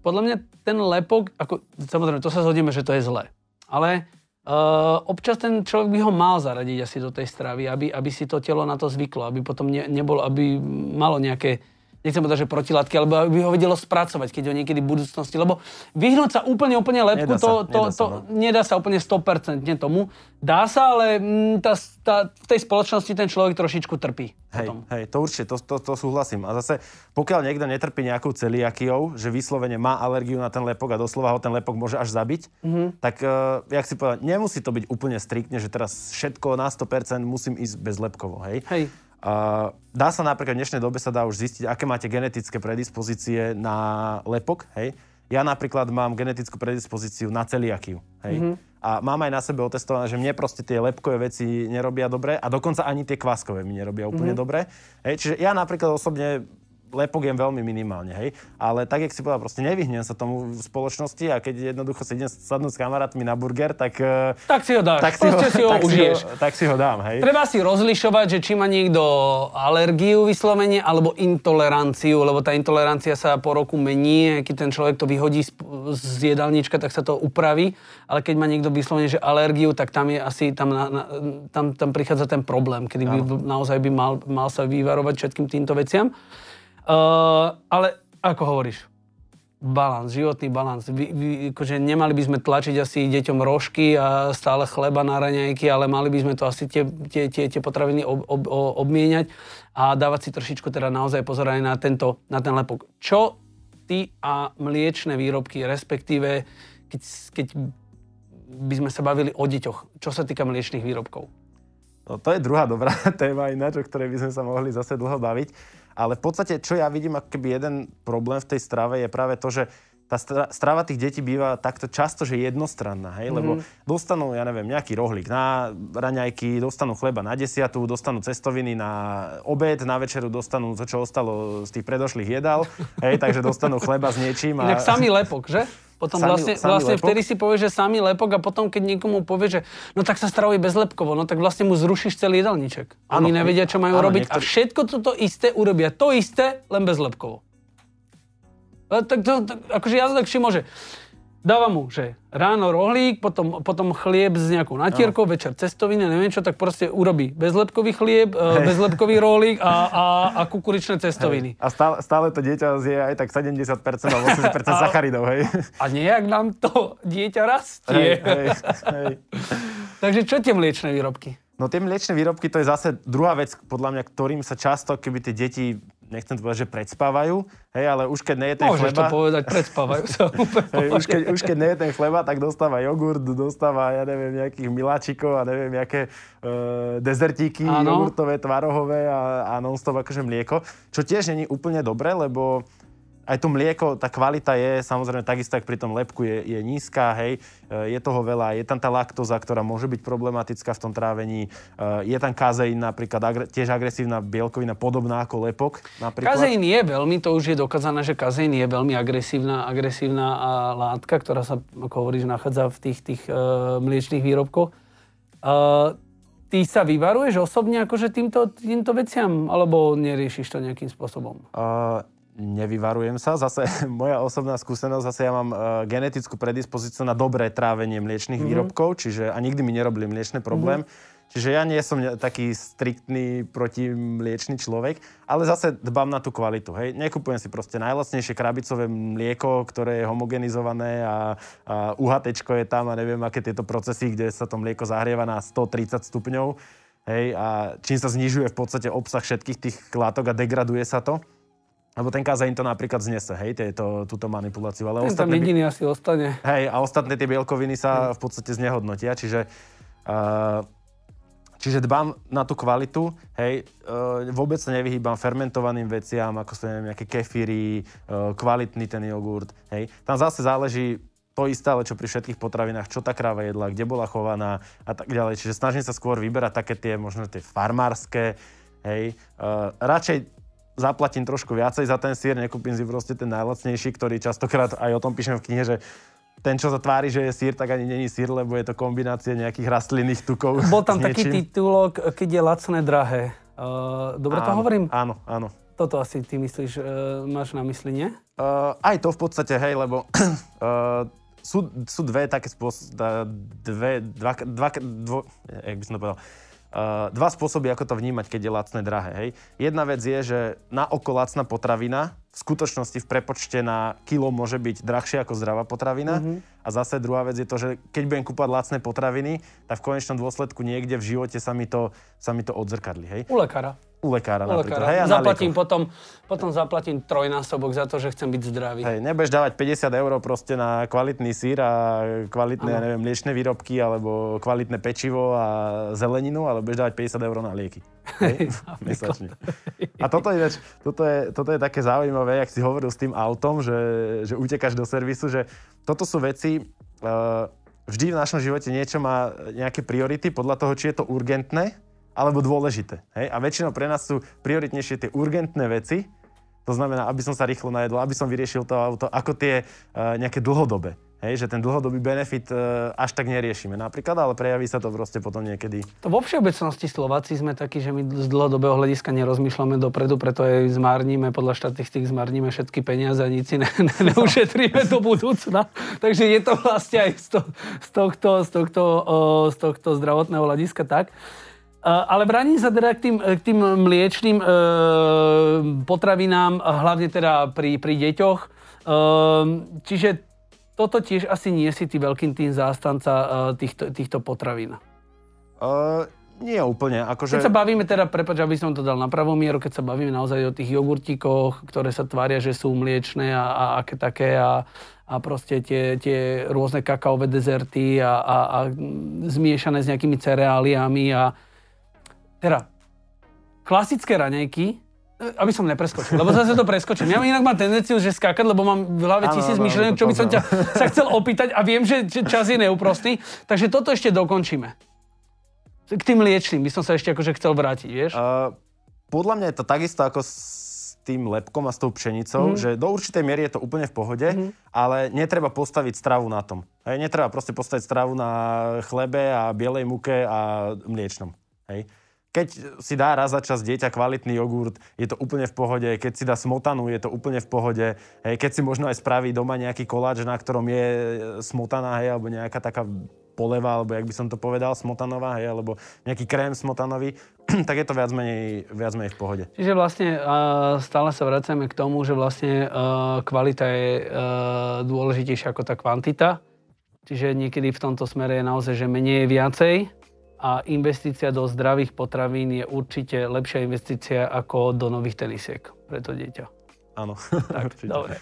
podľa mňa ten lepok, ako, samozrejme, to sa zhodneme, že to je zlé. Ale uh, občas ten človek by ho mal zaradiť asi do tej stravy, aby, aby si to telo na to zvyklo, aby potom ne, nebolo, aby malo nejaké nechcem povedať, že protilátky, alebo by ho vedelo spracovať, keď ho niekedy v budúcnosti. Lebo vyhnúť sa úplne, úplne lepku, nedá to, sa, to, nedá, to, sa, no. nedá sa úplne 100% tomu. Dá sa, ale mm, tá, tá, v tej spoločnosti ten človek trošičku trpí. Hej, hej, to určite, to, to, to súhlasím. A zase, pokiaľ niekto netrpí nejakou celiakiou, že vyslovene má alergiu na ten lepok a doslova ho ten lepok môže až zabiť, mm-hmm. tak, uh, jak si povedal, nemusí to byť úplne striktne, že teraz všetko na 100% musím ísť bezlepkovo, hej? Hej. Uh, dá sa napríklad v dnešnej dobe sa dá už zistiť, aké máte genetické predispozície na lepok, hej. Ja napríklad mám genetickú predispozíciu na celiakiu, hej. Mm-hmm. A mám aj na sebe otestované, že mne proste tie lepkové veci nerobia dobre a dokonca ani tie kváskové mi nerobia úplne mm-hmm. dobre. Hej. Čiže ja napríklad osobne lepok jem veľmi minimálne, hej. Ale tak, jak si povedal, proste nevyhnem sa tomu v spoločnosti a keď jednoducho si idem sadnúť s kamarátmi na burger, tak... E, tak si ho dáš, tak si ho, si ho tak užiješ. Si ho, tak si ho dám, hej. Treba si rozlišovať, že či má niekto alergiu vyslovene alebo intoleranciu, lebo tá intolerancia sa po roku mení, keď ten človek to vyhodí z, z jedálnička, tak sa to upraví, ale keď má niekto vyslovene, že alergiu, tak tam je asi, tam, na, na, tam, tam prichádza ten problém, kedy by, naozaj by mal, mal sa vyvarovať všetkým týmto veciam. Uh, ale ako hovoríš, balans, životný balans. Vy, vy, akože nemali by sme tlačiť asi deťom rožky a stále chleba na raňajky, ale mali by sme to asi tie, tie, tie, tie potraviny ob, ob, ob, obmieniať a dávať si trošičku teda naozaj pozor aj na, tento, na ten lepok. Čo ty a mliečne výrobky, respektíve keď, keď by sme sa bavili o deťoch, čo sa týka mliečných výrobkov? No, to je druhá dobrá téma ináč, o ktorej by sme sa mohli zase dlho baviť. Ale v podstate, čo ja vidím ako keby jeden problém v tej strave je práve to, že tá strava tých detí býva takto často, že jednostranná, hej? Mm-hmm. Lebo mhm. dostanú, ja neviem, nejaký rohlík na raňajky, dostanú chleba na desiatu, dostanú cestoviny na obed, na večeru dostanú to, čo ostalo z tých predošlých jedál, hej? Takže dostanú chleba s niečím. A... Inak samý lepok, že? Potom sami, vlastne, sami vlastne vtedy si povieš, že samý lepok a potom, keď niekomu povie, že no tak sa stravuje bezlepkovo, no tak vlastne mu zrušíš celý jedálniček. Oni nevedia, čo majú áno, robiť niektorý... a všetko toto isté urobia. To isté, len bezlepkovo. Tak to, to, akože ja tak všimol, že dáva mu, že ráno rohlík, potom, potom chlieb s nejakou natierkou, no. večer cestoviny, neviem čo, tak proste urobí bezlepkový chlieb, hey. bezlepkový rohlík a, a, a kukuričné cestoviny. Hey. A stále, stále to dieťa zje aj tak 70% alebo 80% sacharidov, hej. A nejak nám to dieťa rastie. Hey, hey, hey. Takže čo tie mliečne výrobky? No tie mliečne výrobky, to je zase druhá vec, podľa mňa, ktorým sa často, keby tie deti nechcem to povedať, že predspávajú, hej, ale už keď neje ten Môžeš chleba... to povedať, predspávajú sa. hej, už, keď, už keď neje ten chleba, tak dostáva jogurt, dostáva, ja neviem, nejakých miláčikov a neviem, nejaké uh, dezertíky, Áno. jogurtové, tvarohové a, a non-stop akože mlieko, čo tiež není úplne dobre, lebo aj to mlieko, tá kvalita je samozrejme takisto, ako pri tom lepku je, je nízka, hej, e, je toho veľa, je tam tá laktóza, ktorá môže byť problematická v tom trávení, e, je tam kazeín napríklad, tiež agresívna bielkovina, podobná ako lepok. Napríklad. Kazeín je veľmi, to už je dokázané, že kazeín je veľmi agresívna, agresívna látka, ktorá sa, ako hovoríš, nachádza v tých, tých uh, mliečných výrobkoch. Uh, ty sa vyvaruješ osobne akože týmto, týmto veciam, alebo neriešiš to nejakým spôsobom? Uh, nevyvarujem sa. Zase moja osobná skúsenosť, zase ja mám uh, genetickú predispozíciu na dobré trávenie mliečných mm-hmm. výrobkov, čiže a nikdy mi nerobili mliečný problém. Mm-hmm. Čiže ja nie som taký striktný protimliečný človek, ale zase dbám na tú kvalitu. Hej. Nekupujem si proste najlacnejšie krabicové mlieko, ktoré je homogenizované a, a UHT je tam a neviem, aké tieto procesy, kde sa to mlieko zahrieva na 130 stupňov. Hej, a čím sa znižuje v podstate obsah všetkých tých látok a degraduje sa to. Lebo ten kazeín to napríklad znese, hej, tieto, túto manipuláciu. Ale Ten tam ostatné, jediný asi ostane. hej, a ostatné tie bielkoviny sa v podstate znehodnotia, čiže uh, Čiže dbám na tú kvalitu, hej, uh, vôbec sa nevyhýbam fermentovaným veciam, ako sú neviem, nejaké kefíry, uh, kvalitný ten jogurt, hej. Tam zase záleží to isté, ale čo pri všetkých potravinách, čo tá kráva jedla, kde bola chovaná a tak ďalej. Čiže snažím sa skôr vyberať také tie, možno tie farmárske, hej. Uh, radšej zaplatím trošku viacej za ten sír, nekúpim si proste ten najlacnejší, ktorý častokrát aj o tom píšem v knihe, že ten, čo sa tvári, že je sír, tak ani není sír, lebo je to kombinácia nejakých rastlinných tukov. Bol tam taký titulok, keď je lacné drahé. Uh, dobre to Áno, hovorím? Áno, áno. Toto asi ty myslíš, uh, máš na mysli, nie? Uh, aj to v podstate, hej, lebo uh, sú, sú dve také spôsoby, dve, dva, dva, dvo, jak by som to povedal, dva spôsoby, ako to vnímať, keď je lacné drahé. Hej. Jedna vec je, že na oko lacná potravina v skutočnosti v prepočte na kilo môže byť drahšia ako zdravá potravina. Mm-hmm. A zase druhá vec je to, že keď budem kúpať lacné potraviny, tak v konečnom dôsledku niekde v živote sa mi to, sa mi to odzrkadli. Hej. U lekára. U lekára U lekára. Hej, zaplatím potom, potom zaplatím trojnásobok za to, že chcem byť zdravý. Hej, nebudeš dávať 50 eur proste na kvalitný sír a kvalitné, ja neviem, mliečne výrobky alebo kvalitné pečivo a zeleninu, ale budeš dávať 50 eur na lieky. Hej, mesačne. A toto je, toto, je, toto je také zaujímavé, jak si hovoril s tým autom, že, že utekáš do servisu, že toto sú veci, uh, vždy v našom živote niečo má nejaké priority podľa toho, či je to urgentné alebo dôležité. Hej? A väčšinou pre nás sú prioritnejšie tie urgentné veci, to znamená, aby som sa rýchlo najedol, aby som vyriešil to auto, ako tie uh, nejaké dlhodobé. Hej, že ten dlhodobý benefit uh, až tak neriešime napríklad, ale prejaví sa to proste potom niekedy. To vo všeobecnosti Slováci sme takí, že my z dlhodobého hľadiska nerozmýšľame dopredu, preto aj zmárnime, podľa štatistík zmárnime všetky peniaze a nič si ne, ne, neušetríme do budúcna. Takže je to vlastne aj z, to, z, tohto, z, tohto, o, z tohto zdravotného hľadiska tak. Uh, ale vrátim sa teda k tým, k tým mliečným uh, potravinám, hlavne teda pri, pri deťoch. Uh, čiže toto tiež asi nie si ty veľkým tým zástanca uh, týchto, týchto potravín. Uh, nie úplne. Akože... Keď sa bavíme teda, prepač, aby som to dal na pravú mieru, keď sa bavíme naozaj o tých jogurtíkoch, ktoré sa tvária, že sú mliečne a, a aké také a, a proste tie, tie rôzne kakaové dezerty a, a, a zmiešané s nejakými cereáliami a teda klasické raňajky, aby som nepreskočil, lebo zase to preskočím. Ja inak mám tendenciu, že skákať, lebo mám v hlave tisíc myšlienok, čo by som ťa sa chcel opýtať a viem, že že čas je neúprostný. Takže toto ešte dokončíme. K tým liečným by som sa ešte akože chcel vrátiť, vieš? Uh, podľa mňa je to takisto ako s tým lepkom a s tou pšenicou, mm. že do určitej miery je to úplne v pohode, mm. ale netreba postaviť stravu na tom. Hej, netreba proste postaviť stravu na chlebe a bielej muke a mliečnom. Hej. Keď si dá raz za čas dieťa kvalitný jogurt, je to úplne v pohode. Keď si dá smotanu, je to úplne v pohode. Hej, keď si možno aj spraví doma nejaký koláč, na ktorom je smotana, hej, alebo nejaká taká poleva, alebo jak by som to povedal, smotanová, hej, alebo nejaký krém smotanový, tak je to viac menej, viac menej v pohode. Čiže vlastne uh, stále sa vracame k tomu, že vlastne uh, kvalita je uh, dôležitejšia ako tá kvantita. Čiže niekedy v tomto smere je naozaj, že menej je viacej a investícia do zdravých potravín je určite lepšia investícia ako do nových tenisiek pre to dieťa. Áno, určite. Dobre.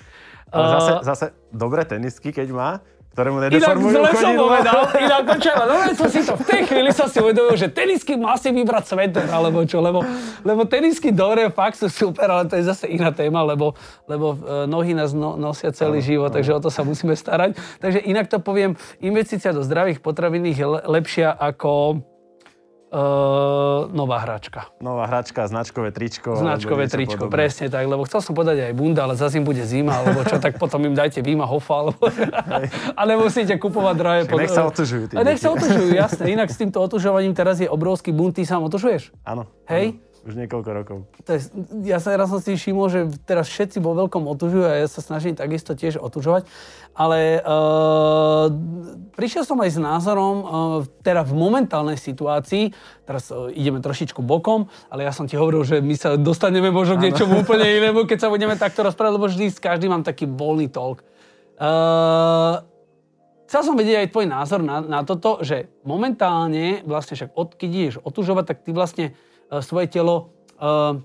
Ale zase, zase dobré tenisky, keď má, ktoré mu Inak nedeformujú zle som povedal, inak počúva, no som si to, v tej chvíli som si uvedomil, že tenisky má si vybrať sveter, alebo čo, lebo, lebo tenisky dobre, fakt sú super, ale to je zase iná téma, lebo, lebo e, nohy nás no, nosia celý život, takže o to sa musíme starať. Takže inak to poviem, investícia do zdravých potravín je le- lepšia ako e, nová hračka. Nová hračka, značkové tričko. Značkové tričko, podobné. presne tak, lebo chcel som povedať aj bunda, ale zase im bude zima, alebo čo, tak potom im dajte Vima Hofa, alebo... a nemusíte kupovať drahé... Však nech sa otužujú tí nech sa otužujú, jasné. Inak s týmto otužovaním teraz je obrovský bunt, ty sám otužuješ? Áno. Hej? áno. Už niekoľko rokov. To je, ja sa raz som si všimol, že teraz všetci vo veľkom otužujú a ja sa snažím takisto tiež otužovať. Ale uh, prišiel som aj s názorom, uh, teda v momentálnej situácii, teraz uh, ideme trošičku bokom, ale ja som ti hovoril, že my sa dostaneme možno k niečomu úplne inému, keď sa budeme takto rozprávať, lebo vždy s každým mám taký voľný talk. Uh, Chcel som vedieť aj tvoj názor na, na toto, že momentálne, vlastne však od, keď ideš otužovať, tak ty vlastne svoje telo uh,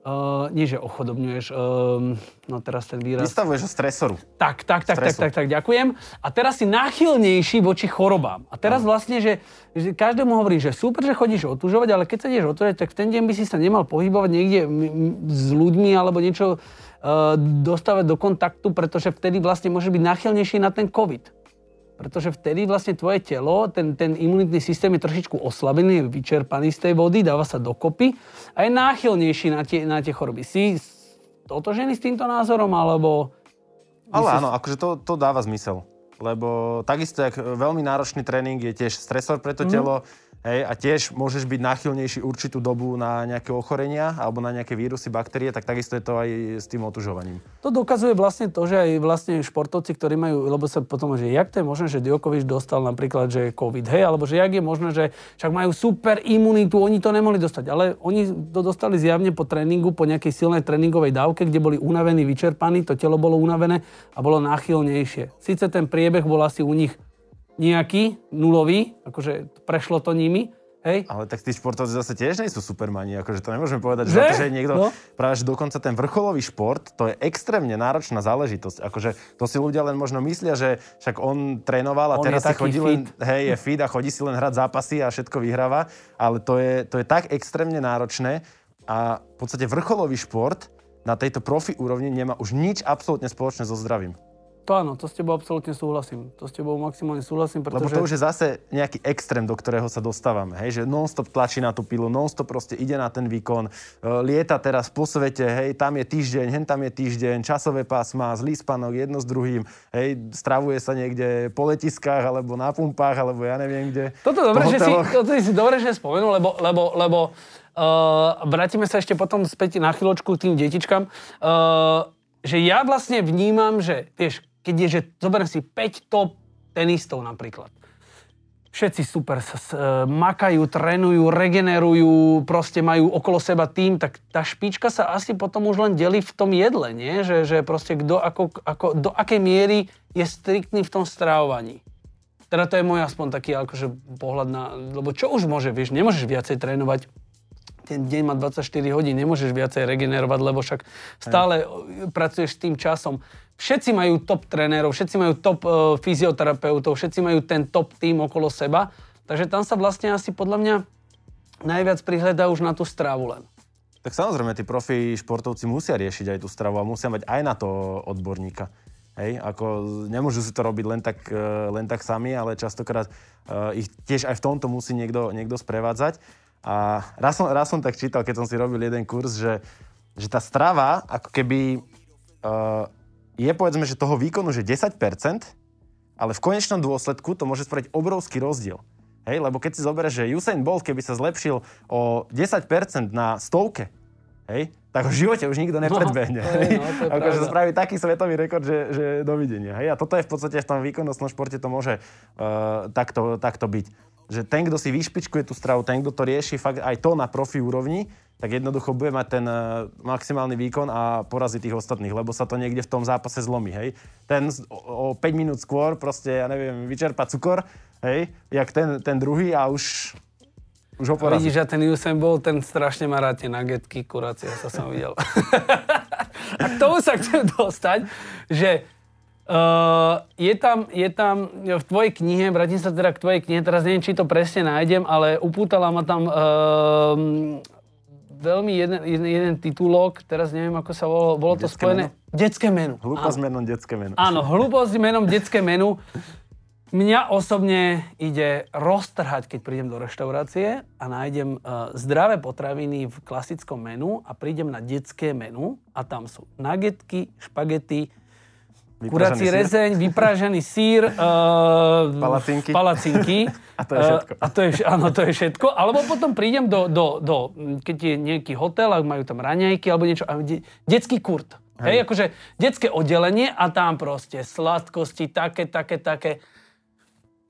Uh, nie, že ochodobňuješ, uh, no teraz ten výraz... Vystavuješ stresoru. Tak, tak, tak, tak, tak, tak, ďakujem. A teraz si náchylnejší voči chorobám. A teraz vlastne, že, že každému hovorí, že super, že chodíš otužovať, ale keď sa ideš otužovať, tak v ten deň by si sa nemal pohybovať niekde m- m- s ľuďmi alebo niečo uh, dostávať do kontaktu, pretože vtedy vlastne môže byť náchylnejší na ten COVID pretože vtedy vlastne tvoje telo, ten, ten imunitný systém je trošičku oslabený, je vyčerpaný z tej vody, dáva sa dokopy a je náchylnejší na tie, na tie choroby. Si totožený s týmto názorom, alebo... Ale áno, akože to, to dáva zmysel. Lebo takisto, jak veľmi náročný tréning je tiež stresor pre to mm. telo, Hej, a tiež môžeš byť náchylnejší určitú dobu na nejaké ochorenia alebo na nejaké vírusy, baktérie, tak takisto je to aj s tým otužovaním. To dokazuje vlastne to, že aj vlastne športovci, ktorí majú, lebo sa potom, že jak to je možné, že Djokovic dostal napríklad, že COVID, hej, alebo že jak je možné, že však majú super imunitu, oni to nemohli dostať, ale oni to dostali zjavne po tréningu, po nejakej silnej tréningovej dávke, kde boli unavení, vyčerpaní, to telo bolo unavené a bolo náchylnejšie. Sice ten priebeh bol asi u nich nejaký, nulový, akože prešlo to nimi, Hej. Ale tak tí športovci zase tiež nie sú supermani, akože to nemôžeme povedať, že, že? že niekto, no. práve že dokonca ten vrcholový šport, to je extrémne náročná záležitosť. Akože to si ľudia len možno myslia, že však on trénoval a on teraz si chodí fit. len, hej, je fit a chodí si len hrať zápasy a všetko vyhráva, ale to je, to je tak extrémne náročné a v podstate vrcholový šport na tejto profi úrovni nemá už nič absolútne spoločné so zdravím. To áno, to s tebou absolútne súhlasím. To s tebou maximálne súhlasím, pretože... Lebo to už je zase nejaký extrém, do ktorého sa dostávame. Hej? Že non-stop tlačí na tú pilu, non-stop proste ide na ten výkon, e, lieta teraz po svete, hej, tam je týždeň, hen tam je týždeň, časové pásma, zlý spanok, jedno s druhým, hej, stravuje sa niekde po letiskách, alebo na pumpách, alebo ja neviem kde. Toto dobre, že si, toto si dobre, že spomenul, lebo, lebo, lebo uh, vrátime sa ešte potom späť na chvíľočku k tým detičkám. Uh, že ja vlastne vnímam, že vieš, keď je, že zoberiem si 5 top tenistov napríklad. Všetci super sa uh, makajú, trénujú, regenerujú, proste majú okolo seba tým, tak tá špička sa asi potom už len delí v tom jedle, nie? Že, že proste kto, ako, ako, do akej miery je striktný v tom strávovaní. Teda to je môj aspoň taký akože pohľad na... Lebo čo už môže, vieš, nemôžeš viacej trénovať ten deň má 24 hodín, nemôžeš viacej regenerovať, lebo však stále Aj. pracuješ s tým časom. Všetci majú top trénerov, všetci majú top uh, fyzioterapeutov, všetci majú ten top tým okolo seba. Takže tam sa vlastne asi podľa mňa najviac prihľadá už na tú stravu len. Tak samozrejme, tí profi športovci musia riešiť aj tú stravu a musia mať aj na to odborníka. Hej, ako nemôžu si to robiť len tak, e, len tak sami, ale častokrát uh, ich tiež aj v tomto musí niekto, niekto sprevádzať. A raz som, raz som tak čítal, keď som si robil jeden kurz, že, že tá strava ako keby uh, je povedzme, že toho výkonu, že 10%, ale v konečnom dôsledku to môže spraviť obrovský rozdiel. Hej, lebo keď si zoberieš, že Usain Bolt, keby sa zlepšil o 10% na stovke, hej, tak v živote už nikto nepredbehne. No, no, akože spraví taký svetový rekord, že, že dovidenia. Hej? A toto je v podstate v tom výkonnostnom športe to môže uh, takto, takto byť že ten, kto si vyšpičkuje tú stravu, ten, kto to rieši fakt aj to na profi úrovni, tak jednoducho bude mať ten uh, maximálny výkon a porazí tých ostatných, lebo sa to niekde v tom zápase zlomí, hej. Ten o, o 5 minút skôr proste, ja neviem, vyčerpa cukor, hej, jak ten, ten druhý a už už ho porazí. Vidíš, že ten Usain bol, ten strašne má rád tie kurácie, sa som videl. a k tomu sa chcem dostať, že Uh, je, tam, je tam v tvojej knihe, vrátim sa teda k tvojej knihe, teraz neviem, či to presne nájdem, ale upútala ma tam uh, veľmi jeden, jeden, jeden titulok, teraz neviem, ako sa volalo, bolo to detské spojené... Menu? Detské menu. Hlúposť menom detské menu. Áno, hlúposť menom detské menu. Mňa osobne ide roztrhať, keď prídem do reštaurácie a nájdem uh, zdravé potraviny v klasickom menu a prídem na detské menu a tam sú nagetky, špagety, Kurací rezeň, vypražený sír, uh, palacinky. palacinky. a to je všetko. Uh, a to je, áno, to je všetko. Alebo potom prídem do, do, do keď je nejaký hotel a majú tam raňajky alebo niečo, a de, detský kurt. Hej. Hej, akože detské oddelenie a tam proste sladkosti, také, také, také.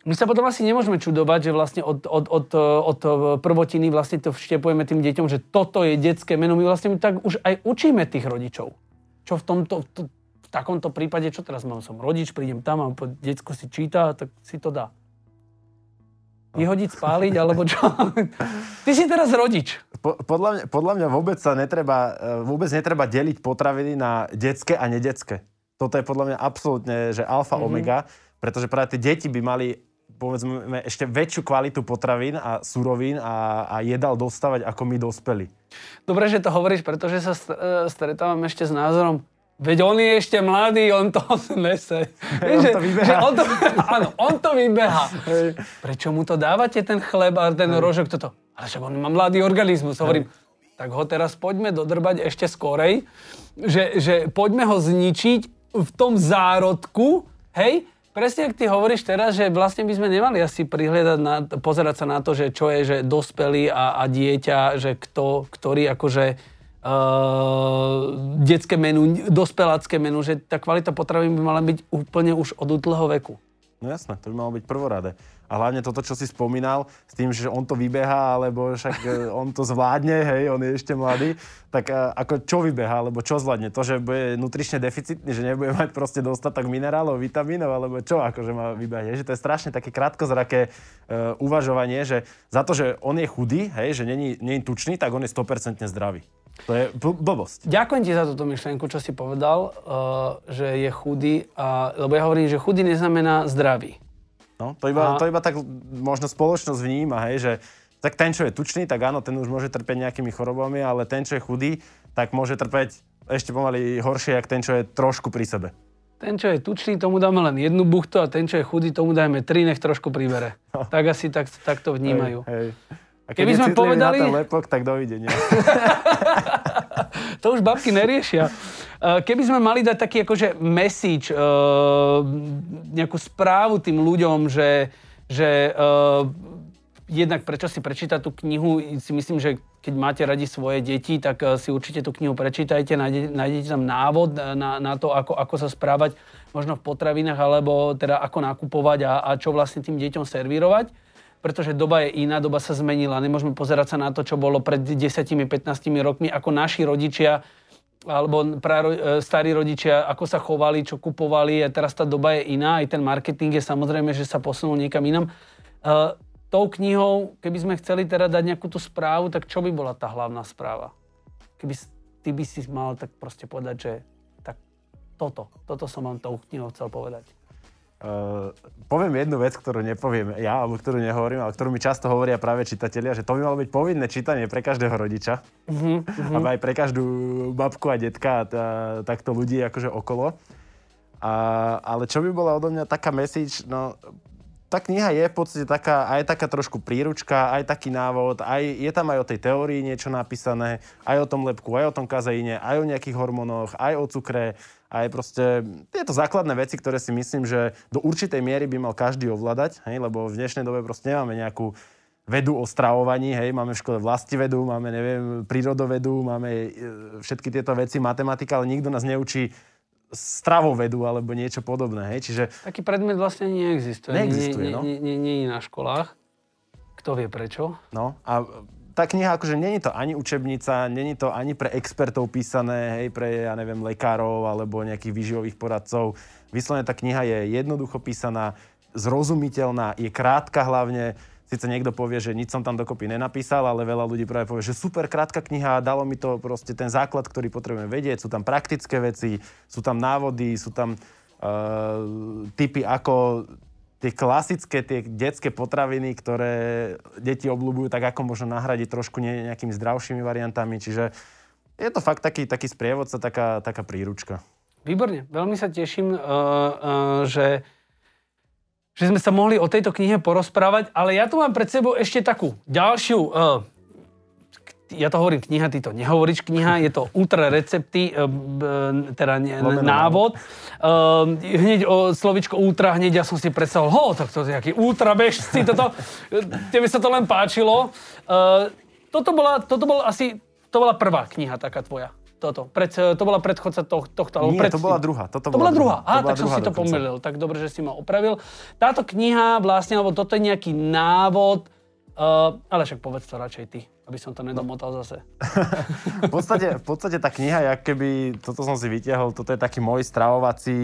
My sa potom asi nemôžeme čudovať, že vlastne od, od, od, od prvotiny vlastne to vštepujeme tým deťom, že toto je detské meno. My vlastne tak už aj učíme tých rodičov. Čo v tomto, to, takomto prípade, čo teraz mám, som rodič, prídem tam a detsko si číta, tak si to dá. Vyhodiť, spáliť, alebo čo? Ty si teraz rodič. po, podľa, mňa, podľa mňa vôbec sa netreba, e, vôbec netreba deliť potraviny na detské a nedetské. Toto je podľa mňa absolútne, že alfa mm-hmm. omega, pretože práve tie deti by mali povedzme ešte väčšiu kvalitu potravín a surovín a, a jedal dostávať ako my dospeli. Dobre, že to hovoríš, pretože sa e, stretávam ešte s názorom, Veď on je ešte mladý, on to nese. Hey, on to vybeha. on to, áno, on to vybeha. Hey. Prečo mu to dávate, ten chleb a ten hey. rožok toto? Ale však on má mladý organizmus. Hovorím, tak ho teraz poďme dodrbať ešte skorej, že, že poďme ho zničiť v tom zárodku, hej, Presne, ak ty hovoríš teraz, že vlastne by sme nemali asi prihliadať, na, pozerať sa na to, že čo je, že dospelý a, a dieťa, že kto, ktorý akože uh, detské menu, dospelácké menu, že tá kvalita potravín by mala byť úplne už od útleho veku. No jasné, to by malo byť prvoradé. A hlavne toto, čo si spomínal, s tým, že on to vybeha, alebo však e, on to zvládne, hej, on je ešte mladý, tak e, ako čo vybeha, alebo čo zvládne? To, že bude nutrične deficitný, že nebude mať proste dostatok minerálov, vitamínov, alebo čo akože má vybehať? Že to je strašne také krátkozraké uh, uvažovanie, že za to, že on je chudý, hej, že není, není tučný, tak on je 100% zdravý. To je blbosť. Ďakujem ti za túto myšlienku, čo si povedal, uh, že je chudý, a, lebo ja hovorím, že chudý neznamená zdravý. No, to iba, a... to iba tak možno spoločnosť vníma, hej, že tak ten, čo je tučný, tak áno, ten už môže trpeť nejakými chorobami, ale ten, čo je chudý, tak môže trpeť ešte pomaly horšie, ako ten, čo je trošku pri sebe. Ten, čo je tučný, tomu dáme len jednu buchtu a ten, čo je chudý, tomu dajme tri, nech trošku pribere. No. Tak asi tak, tak to vnímajú. Hej, hej. A keď Keby sme povedali... na ten tak dovidenia. to už babky neriešia. Eh, keby sme mali dať taký akože message, uh, nejakú správu tým ľuďom, že, že uh, jednak prečo si prečítať tú knihu, si myslím, že keď máte radi svoje deti, tak si určite tú knihu prečítajte, nájdete, nájdete tam návod na, na to, ako, ako sa správať možno v potravinách, alebo teda ako nakupovať a, a čo vlastne tým deťom servírovať pretože doba je iná, doba sa zmenila. Nemôžeme pozerať sa na to, čo bolo pred 10-15 rokmi, ako naši rodičia alebo praro, e, starí rodičia, ako sa chovali, čo kupovali a teraz tá doba je iná, aj ten marketing je samozrejme, že sa posunul niekam inam. Uh, tou knihou, keby sme chceli teda dať nejakú tú správu, tak čo by bola tá hlavná správa? Keby ty by si mal tak proste povedať, že tak toto, toto som vám tou knihou chcel povedať. Uh, poviem jednu vec, ktorú nepoviem ja, alebo ktorú nehovorím, ale ktorú mi často hovoria práve čitatelia, že to by malo byť povinné čítanie pre každého rodiča. Uh-huh, uh-huh. Aby aj pre každú babku a detka a tá, takto ľudí akože okolo. A, ale čo by bola odo mňa taká message, no tá kniha je v podstate taká, aj taká trošku príručka, aj taký návod, aj, je tam aj o tej teórii niečo napísané, aj o tom lepku, aj o tom kazeíne, aj o nejakých hormónoch, aj o cukre, aj proste tieto základné veci, ktoré si myslím, že do určitej miery by mal každý ovládať, hej, lebo v dnešnej dobe proste nemáme nejakú vedu o stravovaní, hej, máme v škole vedu, máme, neviem, prírodovedu, máme e, všetky tieto veci, matematika, ale nikto nás neučí stravovedu alebo niečo podobné, hej, čiže... Taký predmet vlastne neexistuje. Neexistuje, no. Nie, nie, nie, nie na školách. Kto vie prečo? No a tá kniha, akože není to ani učebnica, není to ani pre expertov písané, hej, pre, ja neviem, lekárov alebo nejakých výživových poradcov. Vyslovene tá kniha je jednoducho písaná, zrozumiteľná, je krátka hlavne. Sice niekto povie, že nič som tam dokopy nenapísal, ale veľa ľudí práve povie, že super krátka kniha, dalo mi to proste ten základ, ktorý potrebujeme vedieť. Sú tam praktické veci, sú tam návody, sú tam uh, typy, ako tie klasické, tie detské potraviny, ktoré deti obľúbujú, tak ako možno nahradiť trošku nejakými zdravšími variantami. Čiže je to fakt taký, taký sprievodca, taká, taká príručka. Výborne, veľmi sa teším, uh, uh, že, že sme sa mohli o tejto knihe porozprávať, ale ja tu mám pred sebou ešte takú ďalšiu uh, ja to hovorím kniha, ty to nehovoríš kniha, je to ultra recepty, e, teda ne, návod. Uh, hneď o slovičko ultra, hneď ja som si predstavil, ho, tak to je nejaký ultra bežci, toto, tebe sa to len páčilo. Uh, toto bola, toto bola asi, to bola prvá kniha taká tvoja. Toto. Pred, to bola predchodca to, tohto. Nie, pred... to bola druhá. Toto to bola druhá. Aha, tak som si to pomýlil. Tak dobre, že si ma opravil. Táto kniha vlastne, alebo toto je nejaký návod, uh, ale však povedz to radšej ty aby som to nedomotal zase. v, podstate, v podstate tá kniha, jak keby, toto som si vytiahol, toto je taký môj stravovací,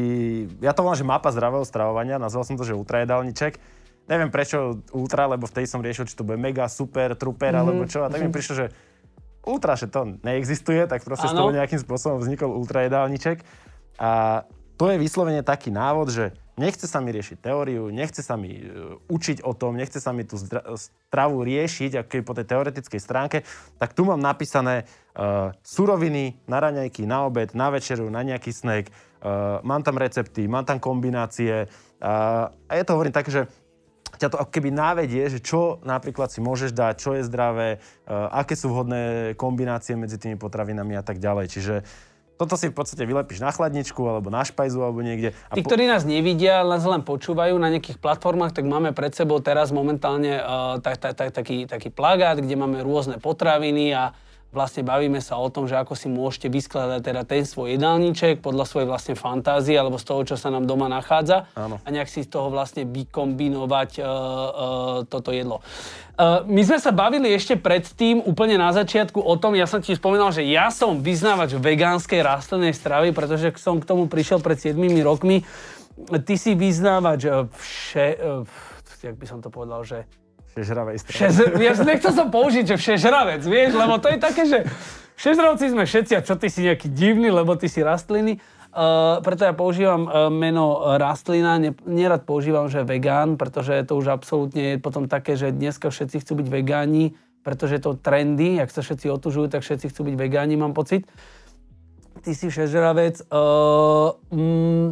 ja to volám, že mapa zdravého stravovania, nazval som to, že ultrajedálniček. Neviem prečo ultra, lebo vtedy som riešil, či to bude mega, super, truper, mm-hmm. alebo čo. A tak mi mhm. prišlo, že ultra, že to neexistuje, tak proste ano. z toho nejakým spôsobom vznikol ultrajedálniček. A to je vyslovene taký návod, že nechce sa mi riešiť teóriu, nechce sa mi uh, učiť o tom, nechce sa mi tú stravu riešiť, ako po tej teoretickej stránke, tak tu mám napísané uh, suroviny na raňajky, na obed, na večeru, na nejaký snack, uh, mám tam recepty, mám tam kombinácie uh, a je to hovorím tak, že ťa to ako keby návedie, že čo napríklad si môžeš dať, čo je zdravé, uh, aké sú vhodné kombinácie medzi tými potravinami a tak ďalej. Čiže toto si v podstate vylepíš na chladničku alebo na špajzu alebo niekde. A Tí, po... ktorí nás nevidia, len len počúvajú na nejakých platformách, tak máme pred sebou teraz momentálne uh, tak, tak, tak, taký, taký plagát, kde máme rôzne potraviny a vlastne bavíme sa o tom, že ako si môžete vyskladať teda ten svoj jedálniček podľa svojej vlastne fantázie alebo z toho, čo sa nám doma nachádza Áno. a nejak si z toho vlastne vykombinovať uh, uh, toto jedlo. Uh, my sme sa bavili ešte predtým, úplne na začiatku o tom, ja som ti spomínal, že ja som vyznávač vegánskej rastlinnej stravy, pretože som k tomu prišiel pred 7 rokmi. Ty si vyznávač vše, uh, jak by som to povedal, že Všežravej strany. Šez, ja nechcel som použiť, že všežravec, vieš, lebo to je také, že všežravci sme všetci a čo ty si nejaký divný, lebo ty si rastliny. Uh, preto ja používam uh, meno rastlina, ne, nerad používam, že vegán, pretože to už absolútne je potom také, že dneska všetci chcú byť vegáni, pretože to trendy, ak sa všetci otužujú, tak všetci chcú byť vegáni, mám pocit. Ty si všežravec. Uh, mm,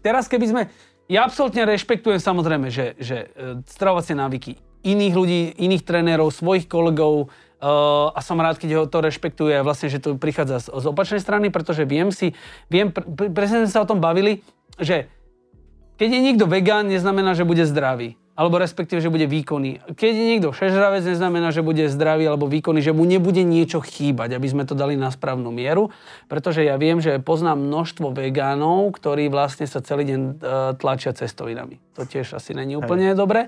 teraz keby sme, ja absolútne rešpektujem samozrejme, že, že e, stravovacie návyky iných ľudí, iných trénerov, svojich kolegov uh, a som rád, keď ho to rešpektuje vlastne, že to prichádza z, z opačnej strany, pretože viem si, viem, presne sme sa o tom bavili, že keď je niekto vegán, neznamená, že bude zdravý alebo respektíve, že bude výkonný. Keď je niekto všežravec, neznamená, že bude zdravý alebo výkonný, že mu nebude niečo chýbať, aby sme to dali na správnu mieru, pretože ja viem, že poznám množstvo vegánov, ktorí vlastne sa celý deň uh, tlačia cestovinami. To tiež asi není úplne Hej. dobre.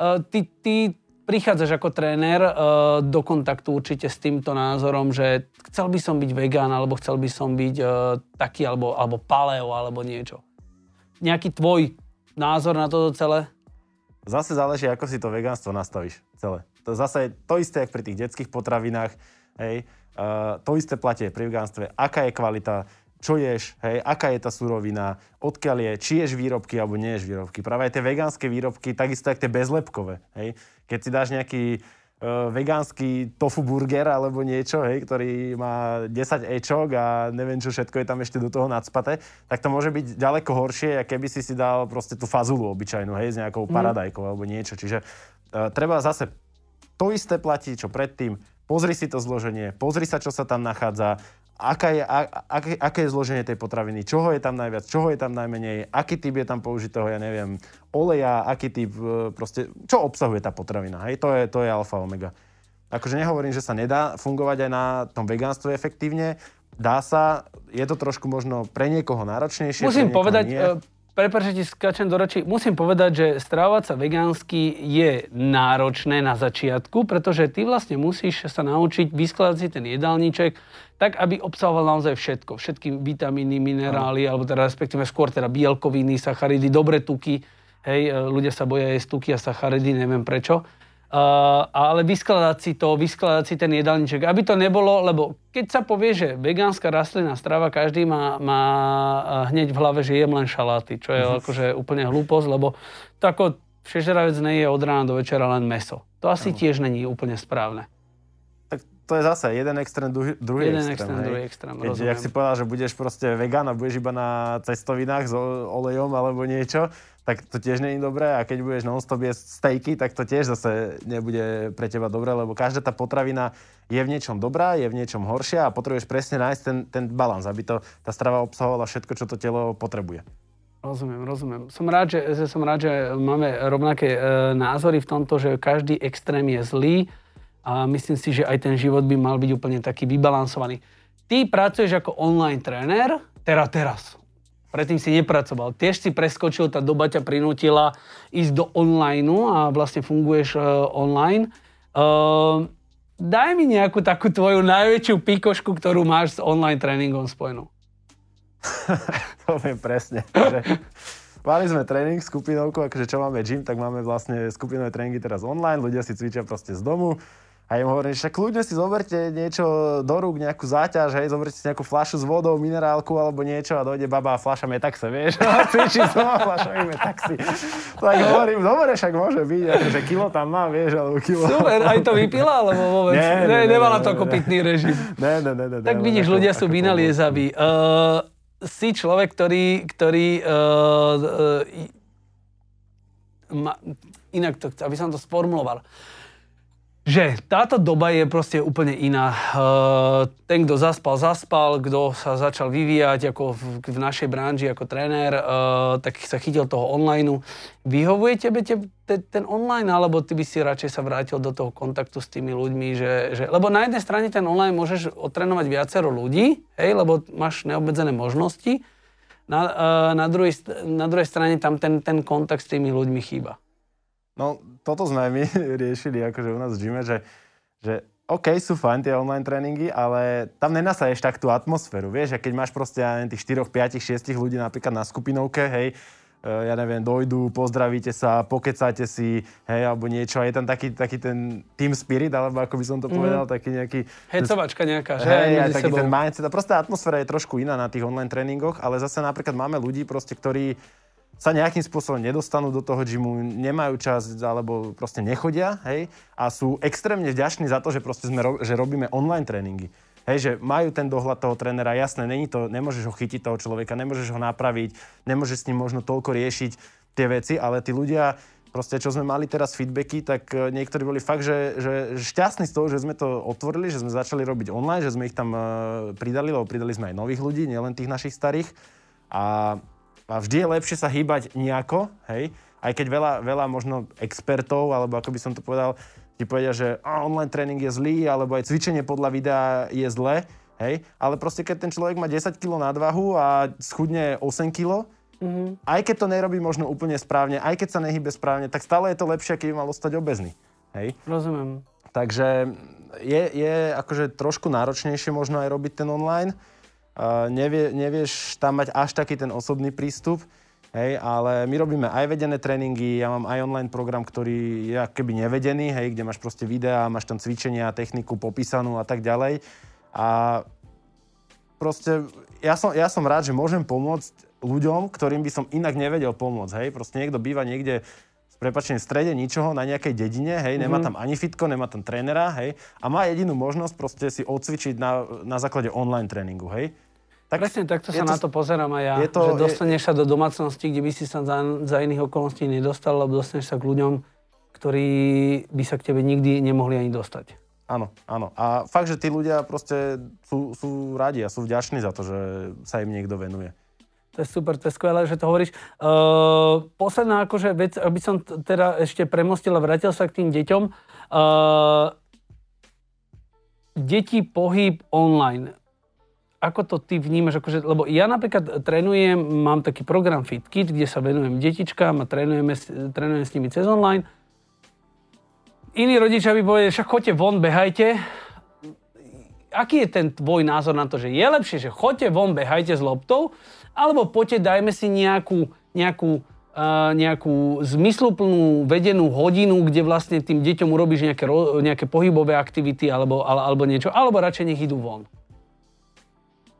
Uh, ty, ty prichádzaš ako tréner uh, do kontaktu určite s týmto názorom, že chcel by som byť vegán, alebo chcel by som byť taký, alebo, alebo paleo, alebo niečo. Nejaký tvoj názor na toto celé? Zase záleží, ako si to vegánstvo nastavíš celé. To zase je to isté, ako pri tých detských potravinách. Hej. Uh, to isté platí pri vegánstve. Aká je kvalita, čo ješ, hej, aká je tá surovina, odkiaľ je, či ješ výrobky alebo nie ješ výrobky. Práve aj tie vegánske výrobky, takisto ako tie bezlepkové. Hej. Keď si dáš nejaký vegánsky tofu burger alebo niečo, hej, ktorý má 10 ečok a neviem, čo všetko je tam ešte do toho nadspaté, tak to môže byť ďaleko horšie, ako keby si si dal proste tú fazulu obyčajnú, hej, s nejakou mhm. paradajkou mm. alebo niečo. Čiže uh, treba zase to isté platí, čo predtým. Pozri si to zloženie, pozri sa, čo sa tam nachádza, aká je, a, aké, aké je zloženie tej potraviny, čoho je tam najviac, čoho je tam najmenej, aký typ je tam použitého, ja neviem, oleja, aký typ, e, proste, čo obsahuje tá potravina, hej, to je, to je alfa omega. Akože nehovorím, že sa nedá fungovať aj na tom vegánstve efektívne, dá sa, je to trošku možno pre niekoho náročnejšie. Musím povedať, nie. Prepáč, že ti skáčem do reči. Musím povedať, že stravovať sa vegánsky je náročné na začiatku, pretože ty vlastne musíš sa naučiť vyskladať si ten jedálniček tak, aby obsahoval naozaj všetko. Všetky vitamíny, minerály, alebo teda respektíve skôr teda bielkoviny, sacharidy, dobré tuky. Hej, e, ľudia sa boja jesť tuky a sacharidy, neviem prečo. Uh, ale vyskladať si to, vyskladať si ten jedálniček, aby to nebolo, lebo keď sa povie, že vegánska rastlinná strava, každý má, má hneď v hlave, že jem len šaláty, čo je uh-huh. akože úplne hlúposť, lebo to ako všežravec nie je od rána do večera len meso. To asi uh-huh. tiež není úplne správne. Tak to je zase jeden extrém, druhý, druhý jeden extrém. extrém druhý extrém, Keď, rozumiem. si povedal, že budeš proste vegán a budeš iba na cestovinách s olejom alebo niečo, tak to tiež je dobré a keď budeš non-stop jesť stejky, tak to tiež zase nebude pre teba dobré, lebo každá tá potravina je v niečom dobrá, je v niečom horšia a potrebuješ presne nájsť ten, ten balans, aby to, tá strava obsahovala všetko, čo to telo potrebuje. Rozumiem, rozumiem. Som rád, že, som rád, že máme rovnaké e, názory v tomto, že každý extrém je zlý a myslím si, že aj ten život by mal byť úplne taký vybalansovaný. Ty pracuješ ako online tréner, teraz, teraz, predtým si nepracoval. Tiež si preskočil, tá doba ťa prinútila ísť do online a vlastne funguješ uh, online. Uh, daj mi nejakú takú tvoju najväčšiu pikošku, ktorú máš s online tréningom spojenú. to viem presne. Že mali sme tréning skupinovku, akože čo máme gym, tak máme vlastne skupinové tréningy teraz online, ľudia si cvičia proste z domu A im hovorím, však kľudne si zoberte niečo do rúk, nejakú záťaž, hej, zoberte si nejakú fľašu s vodou, minerálku alebo niečo a dojde baba a fľaša metaxe, vieš, cvičí som a fľaša mi metaxy. Tak hovorím, dobre, však môže byť, akože kilo tam má, vieš, alebo kilo. Super, aj to vypila, alebo vôbec? Nie, nie, ne, nie, nemala to ako pitný režim. Ne, ne, ne, ne. Tak ne, vidíš, ako- ľudia sú vynaliezaví. Uh, si človek, ktorý, ktorý uh, uh, ma, inak to, aby som to sformuloval, že táto doba je proste úplne iná. Uh, ten, kto zaspal, zaspal, kto sa začal vyvíjať ako v, v našej branži ako tréner, uh, tak sa chytil toho online. Vyhovuje tebe te, te, ten online, alebo ty by si radšej sa vrátil do toho kontaktu s tými ľuďmi, že, že... Lebo na jednej strane ten online môžeš otrénovať viacero ľudí, hej, lebo máš neobmedzené možnosti. Na, uh, na, druhej, na druhej strane tam ten, ten kontakt s tými ľuďmi chýba. No, toto sme my riešili akože u nás v gyme, že, že OK, sú fajn tie online tréningy, ale tam nenasaješ tak tú atmosféru, vieš, a keď máš proste ja neviem, tých 4, 5, 6 ľudí napríklad na skupinovke, hej, e, ja neviem, dojdú, pozdravíte sa, pokecáte si, hej, alebo niečo, a je tam taký, taký ten team spirit, alebo ako by som to povedal, taký nejaký... Hecovačka nejaká, že? Hej, aj taký sebou. ten mindset. A proste atmosféra je trošku iná na tých online tréningoch, ale zase napríklad máme ľudí, proste, ktorí sa nejakým spôsobom nedostanú do toho gymu, nemajú čas alebo proste nechodia, hej, a sú extrémne vďační za to, že sme, že robíme online tréningy. Hej, že majú ten dohľad toho trénera, jasné, není to, nemôžeš ho chytiť toho človeka, nemôžeš ho napraviť, nemôžeš s ním možno toľko riešiť tie veci, ale tí ľudia, proste čo sme mali teraz feedbacky, tak e, niektorí boli fakt, že, že, že šťastní z toho, že sme to otvorili, že sme začali robiť online, že sme ich tam e, pridali, lebo pridali sme aj nových ľudí, nielen tých našich starých. A, a vždy je lepšie sa hýbať nejako, hej, aj keď veľa, veľa možno expertov, alebo ako by som to povedal, ti povedia, že online tréning je zlý, alebo aj cvičenie podľa videa je zlé, hej, ale proste keď ten človek má 10 kg nadvahu a schudne 8 kg, mm-hmm. aj keď to nerobí možno úplne správne, aj keď sa nehybe správne, tak stále je to lepšie, keď by mal ostať obezný, hej. Rozumiem. Takže je, je akože trošku náročnejšie možno aj robiť ten online. Nevie, nevieš tam mať až taký ten osobný prístup, hej, ale my robíme aj vedené tréningy, ja mám aj online program, ktorý je keby nevedený, hej, kde máš proste videá, máš tam cvičenia, techniku popísanú a tak ďalej. A proste ja som, ja som rád, že môžem pomôcť ľuďom, ktorým by som inak nevedel pomôcť, hej. Proste niekto býva niekde s prepačením v strede ničoho na nejakej dedine, hej, nemá tam ani fitko, nemá tam trénera, hej, a má jedinú možnosť proste si odcvičiť na, na základe online tréningu, hej. Tak Presne takto je sa na to pozerám aj ja. je to- že dostaneš sa do domácnosti, kde by si sa za, za iných okolností nedostal, lebo dostaneš sa k ľuďom, ktorí by sa k tebe nikdy nemohli ani dostať. Áno, áno. A fakt, že tí ľudia proste sú, sú radi a sú vďační za to, že sa im niekto venuje. To je super, to je skvelé, že to hovoríš. Uh, posledná akože vec, aby som t- teda ešte premostil a vrátil sa k tým deťom. Uh, deti, pohyb online. Ako to ty vnímaš? Akože, lebo ja napríklad trénujem, mám taký program FitKit, kde sa venujem detičkám a trénujeme, trénujem s nimi cez online. Iní rodičia by povedali, však choďte von, behajte. Aký je ten tvoj názor na to, že je lepšie, že choďte von, behajte s loptou, alebo poďte, dajme si nejakú, nejakú, uh, nejakú zmysluplnú vedenú hodinu, kde vlastne tým deťom urobíš nejaké, ro- nejaké pohybové aktivity alebo, ale, alebo niečo, alebo radšej nech idú von.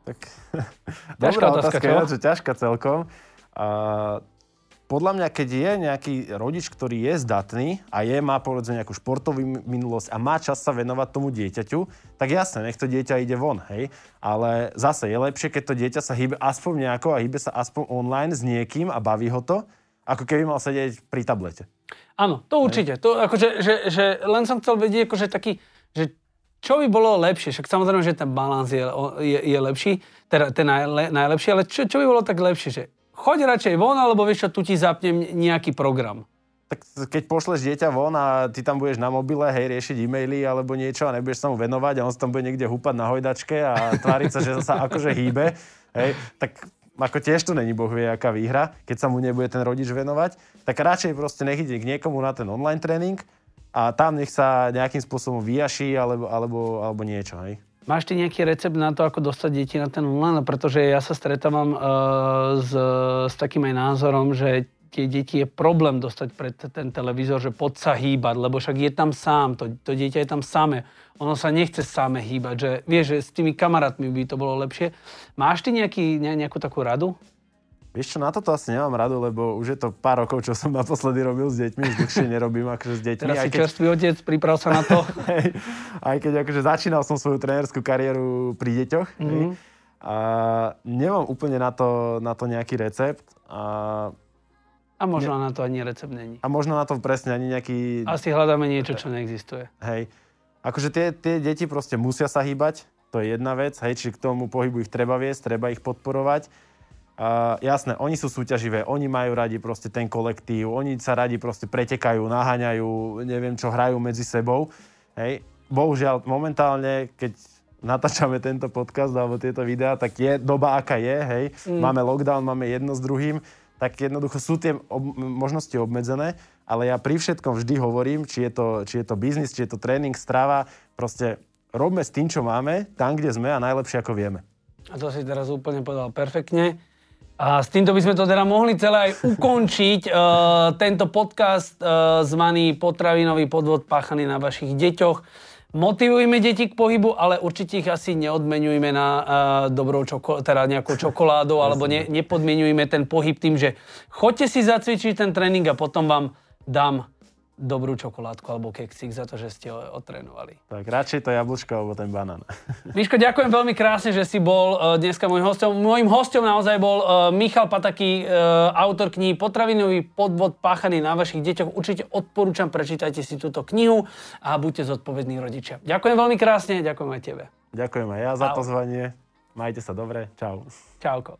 Tak... Ťažká Dobrá otázka, čo? že ťažká celkom. A podľa mňa, keď je nejaký rodič, ktorý je zdatný a je, má povedzme nejakú športovú mi- minulosť a má čas sa venovať tomu dieťaťu, tak jasne, nech to dieťa ide von, hej. Ale zase je lepšie, keď to dieťa sa hýbe aspoň nejako a hýbe sa aspoň online s niekým a baví ho to, ako keby mal sedieť pri tablete. Áno, to určite. To, akože, že, že, len som chcel vedieť, akože taký, že čo by bolo lepšie? Však samozrejme, že ten balans je, je, je lepší, teda ten najle, najlepší, ale čo, čo by bolo tak lepšie? Že choď radšej von, alebo vieš čo, tu ti zapnem nejaký program. Tak keď pošleš dieťa von a ty tam budeš na mobile, hej, riešiť e-maily alebo niečo a nebudeš sa mu venovať a on sa tam bude niekde húpať na hojdačke a tváriť sa, že sa akože hýbe, hej, tak ako tiež to není boh vie, aká výhra, keď sa mu nebude ten rodič venovať, tak radšej proste nech ide k niekomu na ten online tréning a tam nech sa nejakým spôsobom vyjaší alebo, alebo, alebo niečo, hej. Máš ty nejaký recept na to, ako dostať deti na ten online? Pretože ja sa stretávam uh, s, s takým aj názorom, že tie deti je problém dostať pred ten televízor, že pod sa hýbať, lebo však je tam sám, to, to dieťa je tam samé. Ono sa nechce same hýbať, že vieš, že s tými kamarátmi by to bolo lepšie. Máš ty nejaký, ne, nejakú takú radu? Vieš čo, na toto asi nemám radu, lebo už je to pár rokov, čo som naposledy robil s deťmi, už dlhšie nerobím akože s deťmi. Teraz si keď... čerstvý otec, priprav sa na to. hej, aj keď akože začínal som svoju trénerskú kariéru pri deťoch, mm-hmm. hej, mhm. a nemám úplne na to, na to nejaký recept. A, a možno ne... na to ani recept není. A možno na to presne ani nejaký... Asi hľadáme niečo, čo neexistuje. Hej. Akože tie, tie deti proste musia sa hýbať, to je jedna vec, hej, či k tomu pohybu ich treba viesť, treba ich podporovať. Uh, jasné, oni sú súťaživé, oni majú radi proste ten kolektív, oni sa radi proste pretekajú, naháňajú, neviem čo, hrajú medzi sebou. Hej. Bohužiaľ, momentálne, keď natáčame tento podcast alebo tieto videá, tak je doba, aká je, hej. Mm. Máme lockdown, máme jedno s druhým, tak jednoducho sú tie ob- možnosti obmedzené, ale ja pri všetkom vždy hovorím, či je to, či je to biznis, či je to tréning, strava, proste robme s tým, čo máme, tam, kde sme a najlepšie, ako vieme. A to si teraz úplne povedal perfektne. A s týmto by sme to teda mohli celé aj ukončiť. Uh, tento podcast uh, zvaný Potravinový podvod páchaný na vašich deťoch. Motivujme deti k pohybu, ale určite ich asi neodmenujme na uh, dobrou čoko- teda nejakou čokoládou, alebo ne, nepodmienujme ten pohyb tým, že choďte si zacvičiť ten tréning a potom vám dám dobrú čokoládku alebo keksík za to, že ste ho otrénovali. Tak radšej to jablčko alebo ten banán. Miško, ďakujem veľmi krásne, že si bol uh, dneska môjim hostom. Môjim hostom naozaj bol uh, Michal Pataký, uh, autor knihy Potravinový podvod páchaný na vašich deťoch. Určite odporúčam, prečítajte si túto knihu a buďte zodpovední rodičia. Ďakujem veľmi krásne, ďakujem aj tebe. Ďakujem aj ja za pozvanie. Majte sa dobre. Čau. Čauko.